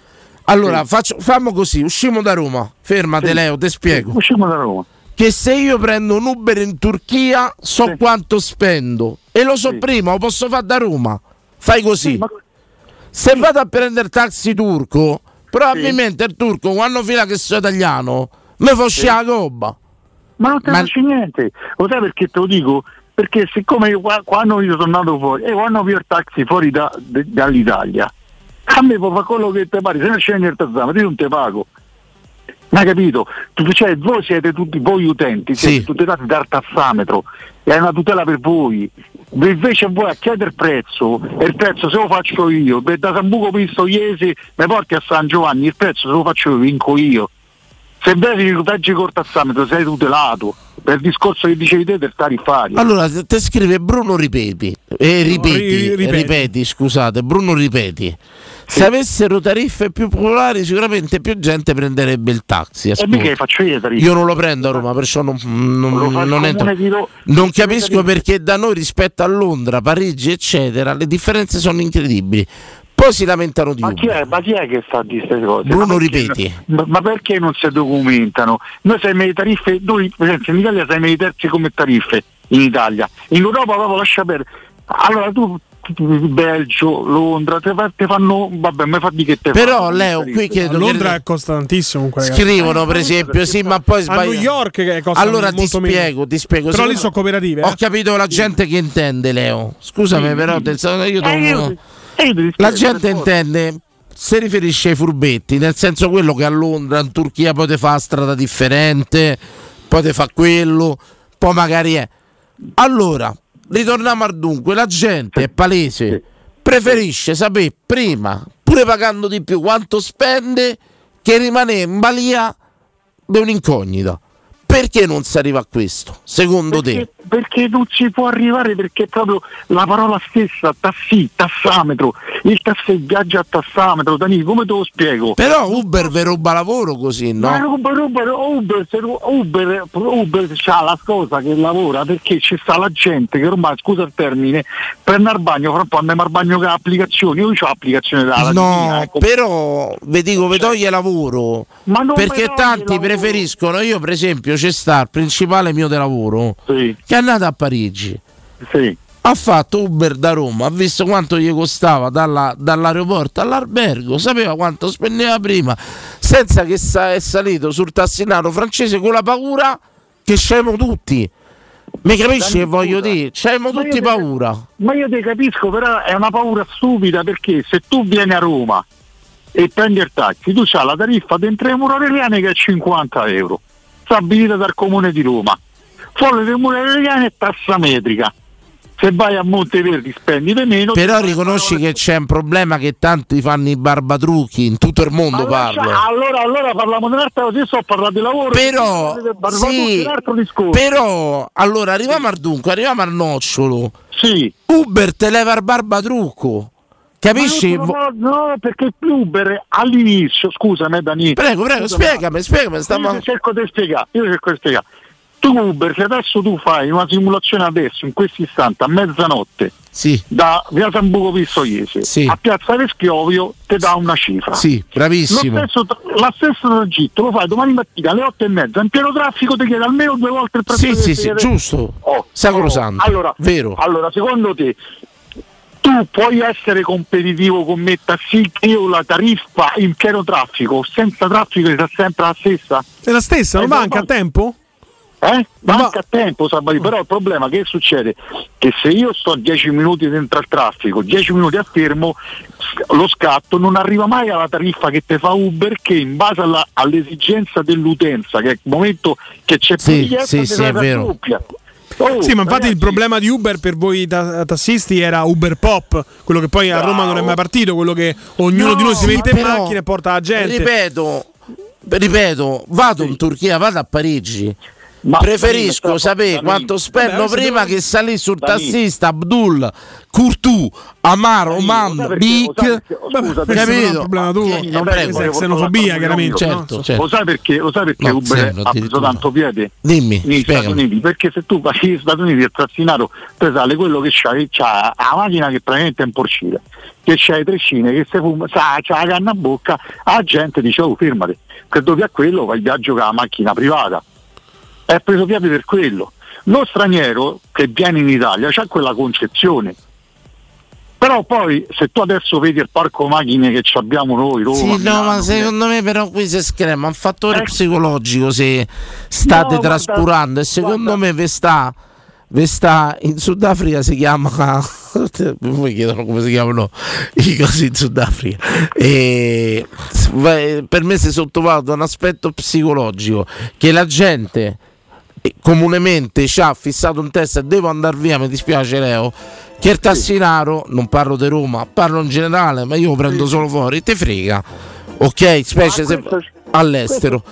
Allora, faccio, fammo così, usciamo da Roma, fermate Sì. Leo, ti spiego. Usciamo da Roma. Che se io prendo un Uber in Turchia so quanto spendo e lo so prima, lo posso fare da Roma. Fai così. Se vado a prendere taxi turco, probabilmente il turco quando fila che sono italiano mi fa uscire la gobba. Ma non ne Ma- faccio niente. Lo sai perché te lo dico? Perché siccome io, qua- quando io sono andato fuori e quando vi il taxi fuori da- de- dall'Italia, a me può fare quello che ti pare, se non scendi il tazzama, io non te pago. Ma hai capito? Tu- Cioè, voi siete tutti, voi utenti, siete tutelati dal tassametro, è una tutela per voi. Invece voi a chiedere il prezzo, e il prezzo se lo faccio io, da Sambuco Pistoiese mi porti a San Giovanni, il prezzo se lo faccio io, vinco io. Se bevi veggi col tassametro sei tutelato, per il discorso che dicevi te del tariffario. Allora, te te scrive Bruno Ripeti, eh, ripeti, ri- ripeti. ripeti, scusate, Bruno Ripeti. Se avessero tariffe più popolari, sicuramente più gente prenderebbe il taxi. E ascolta. mica faccio io tariffe. Io non lo prendo a Roma, perciò non, non- non entro. Non capisco perché da noi rispetto a Londra, Parigi, eccetera, le differenze sono incredibili. Poi si lamentano di Ma chi, è, ma chi è che sta di queste cose? Bruno Ma perché- Ripeti. Ma, ma perché non si documentano? Noi siamo le tariffe, noi per esempio in Italia siamo i terzi come tariffe in Italia. In Europa proprio lascia perdere. Allora tu- Belgio, Londra, te, te fanno. Vabbè, mi fa di che te Però fanno, Leo, le qui chiedo- Londra costa tantissimo comunque. Scrivono per esempio, sì, ma poi A sbaglio. New York che costa Allora ti molto meno. spiego, ti spiego. Però lì sono cooperative. Ho eh. capito la gente che intende, Leo. Scusami, Sì, però sì. te- io Eh, io- non- eh, io La spiego, gente intende, si riferisce ai furbetti, nel senso quello che a Londra, in Turchia poi ti fa strada differente, poi ti fa quello, poi magari è. Allora, ritorniamo al dunque, la gente è palese, preferisce sapere prima, pure pagando di più, quanto spende, che rimane in balia di un'incognita. Perché non si arriva a questo, secondo te? Perché, perché non si può arrivare perché proprio la parola stessa, tassi, tassametro, il viaggio a tassametro, Dani, come te lo spiego? Però Uber vi ruba lavoro così, no? Ma Uber, Uber, Uber, Uber, Uber c'ha la cosa che lavora perché ci sta la gente che ormai, scusa il termine, per andare al bagno, fra un po' andiamo al bagno con applicazioni, io ho l'applicazione della No, mia, ecco. però vi dico, vi toglie lavoro. Perché tanti lavoro. preferiscono, io per esempio c'è sta il principale mio di lavoro che è andato a Parigi. Ha fatto Uber da Roma, ha visto quanto gli costava dalla- dall'aeroporto all'albergo, sapeva quanto spendeva prima, senza che sa- è salito sul tassinaro francese con la paura che scemo tutti. Mi capisci che voglio dire? Io tutti te- paura. Ma io ti capisco, però è una paura stupida perché se tu vieni a Roma e prendi il taxi, tu c'hai la tariffa dentro le mura aureliane che è 50 euro, stabilita dal comune di Roma. Fuori le mura aureliane è tassa metrica. Se vai a Monteverdi spendi di meno. Però riconosci che c'è un problema che tanti fanno i barbatrucchi, in tutto il mondo Lascia- parlo. Allora, allora parliamo di un'altra cosa, sto parlando di lavoro. Però, sì, però, allora arriviamo al dunque, arriviamo al nocciolo. Sì. Uber te leva il barbatrucco. Capisci? No, no, perché Uber all'inizio, scusami Dani. Prego, prego, scusami. spiegami, spiegami. Stiamo... Io cerco di spiegare, io cerco di spiegare. Tu Uber, se adesso tu fai una simulazione adesso, in questo istante, a mezzanotte, da via San Buco Pistoiese a Piazza Veschiovio, ti dà una cifra. Sì, bravissimo. Lo stesso, la stessa tragitto lo fai domani mattina alle 8 e mezza, in pieno traffico ti chiede almeno due volte il prezzo Sì, sì, sì, chiede- giusto. Oh, Sacrosanto. oh, Allora, Vero. allora, secondo te tu puoi essere competitivo con me taxi che io la tariffa in pieno traffico, senza traffico sta sempre la stessa? È la stessa, non Eh, va no, anche a tempo? Eh? Anche a tempo, Sabati, però il problema che succede? Che se io sto 10 minuti dentro al traffico, 10 minuti a fermo, lo scatto non arriva mai alla tariffa che te fa Uber che in base alla- all'esigenza dell'utenza, che è il momento che c'è più Sì, richiesta, sì, te sì, la è vero. raddoppia. Oh, sì, ma infatti il ragazzi, problema di Uber per voi ta- tassisti era Uber Pop, quello che poi a Roma non è mai partito, quello che ognuno No, di noi si mette in però, macchina e porta la gente. Ripeto, ripeto, vado in Turchia, vado a Parigi. Ma Preferisco sapere quanto spendo Vabbè, prima che salì sul tassista Abdul, Curtù, Amar, Oman, lo sai perché- Bic. Capito? è xenofobia, chiaramente. Certo, certo. Lo sai perché, lo sai perché No, Uber zero, ha preso tanto piede? Dimmi, negli Stati. Uniti? Perché se tu vai negli Stati Uniti il trascinaro te sale quello che c'ha, che c'ha la macchina che praticamente è un porcile, che c'ha i trecine, che se fuma, sa, c'ha la canna a bocca, la gente dice oh fermati, che dopo a quello va il viaggio con la macchina privata. È preso piede per quello. Lo straniero che viene in Italia ha quella concezione. Però poi se tu adesso vedi il parco macchine che ci abbiamo noi, Roma, Sì, no, Milano, ma secondo me però qui si screma un fattore psicologico se state No, guarda, trascurando. E secondo me vi sta, vi sta in Sudafrica si chiama mi chiedono come si chiamano i cosi in Sudafrica. E va- per me si sottovaluta un aspetto psicologico che la gente eh, comunemente ci ha fissato un test e devo andare via, mi dispiace Leo, che il tassinaro, non parlo di Roma, parlo in generale, ma io lo prendo solo fuori, te frega. Ok, specie se all'estero.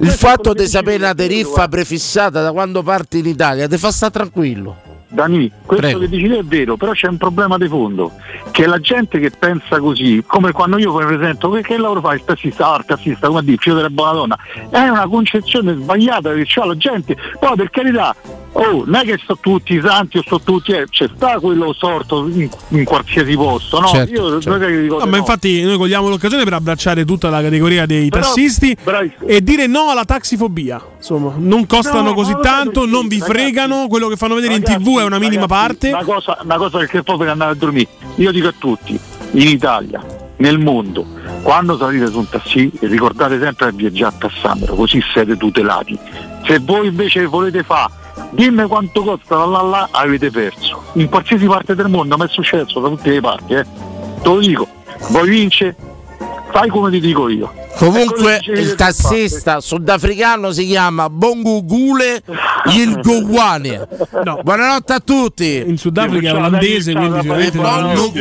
Il fatto di sapere una tariffa prefissata da quando parti in Italia ti fa stare tranquillo. Dani, questo Prego. che dici te è vero, però c'è un problema di fondo, che la gente che pensa così, come quando io mi presento, che, che lavoro fai? Il tassista, ah, il tassista, come dire, figlio della buona donna, è una concezione sbagliata che c'ha la gente, poi per carità, oh, non è che sto tutti santi o sto tutti, eh, c'è sta quello sorto in, in qualsiasi posto, no? Certo, io certo. non è che dico No, no. infatti noi cogliamo l'occasione per abbracciare tutta la categoria dei Però- tassisti bravissimo. e dire no alla taxifobia. Insomma, non costano No, così tanto, perché, non vi ragazzi? fregano, quello che fanno vedere in Ragazzi, tv è una minima ragazzi, parte. Una cosa, una cosa che poi per andare a dormire. Io dico a tutti, in Italia, nel mondo, quando salite su un taxi, ricordate sempre di viaggiare a tassametro, così siete tutelati. Se voi invece volete fare, dimmi quanto costa, là, là, là, avete perso. In qualsiasi parte del mondo, ma è successo da tutte le parti, eh. Te lo dico, vuoi vince? Fai come ti dico io. Comunque E quello il tassista sudafricano si chiama Bongugule Yilgowane. Buonanotte a tutti. In Sudafrica è olandese, quindi sicuramente un,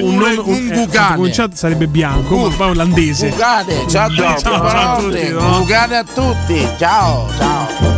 un nome un, Gugane. cominciato sarebbe bianco, ma poi è olandese. Gugane, ciao a tutti, Ciao, ciao a buonanotte. tutti, no? Gugane a tutti. Ciao, ciao.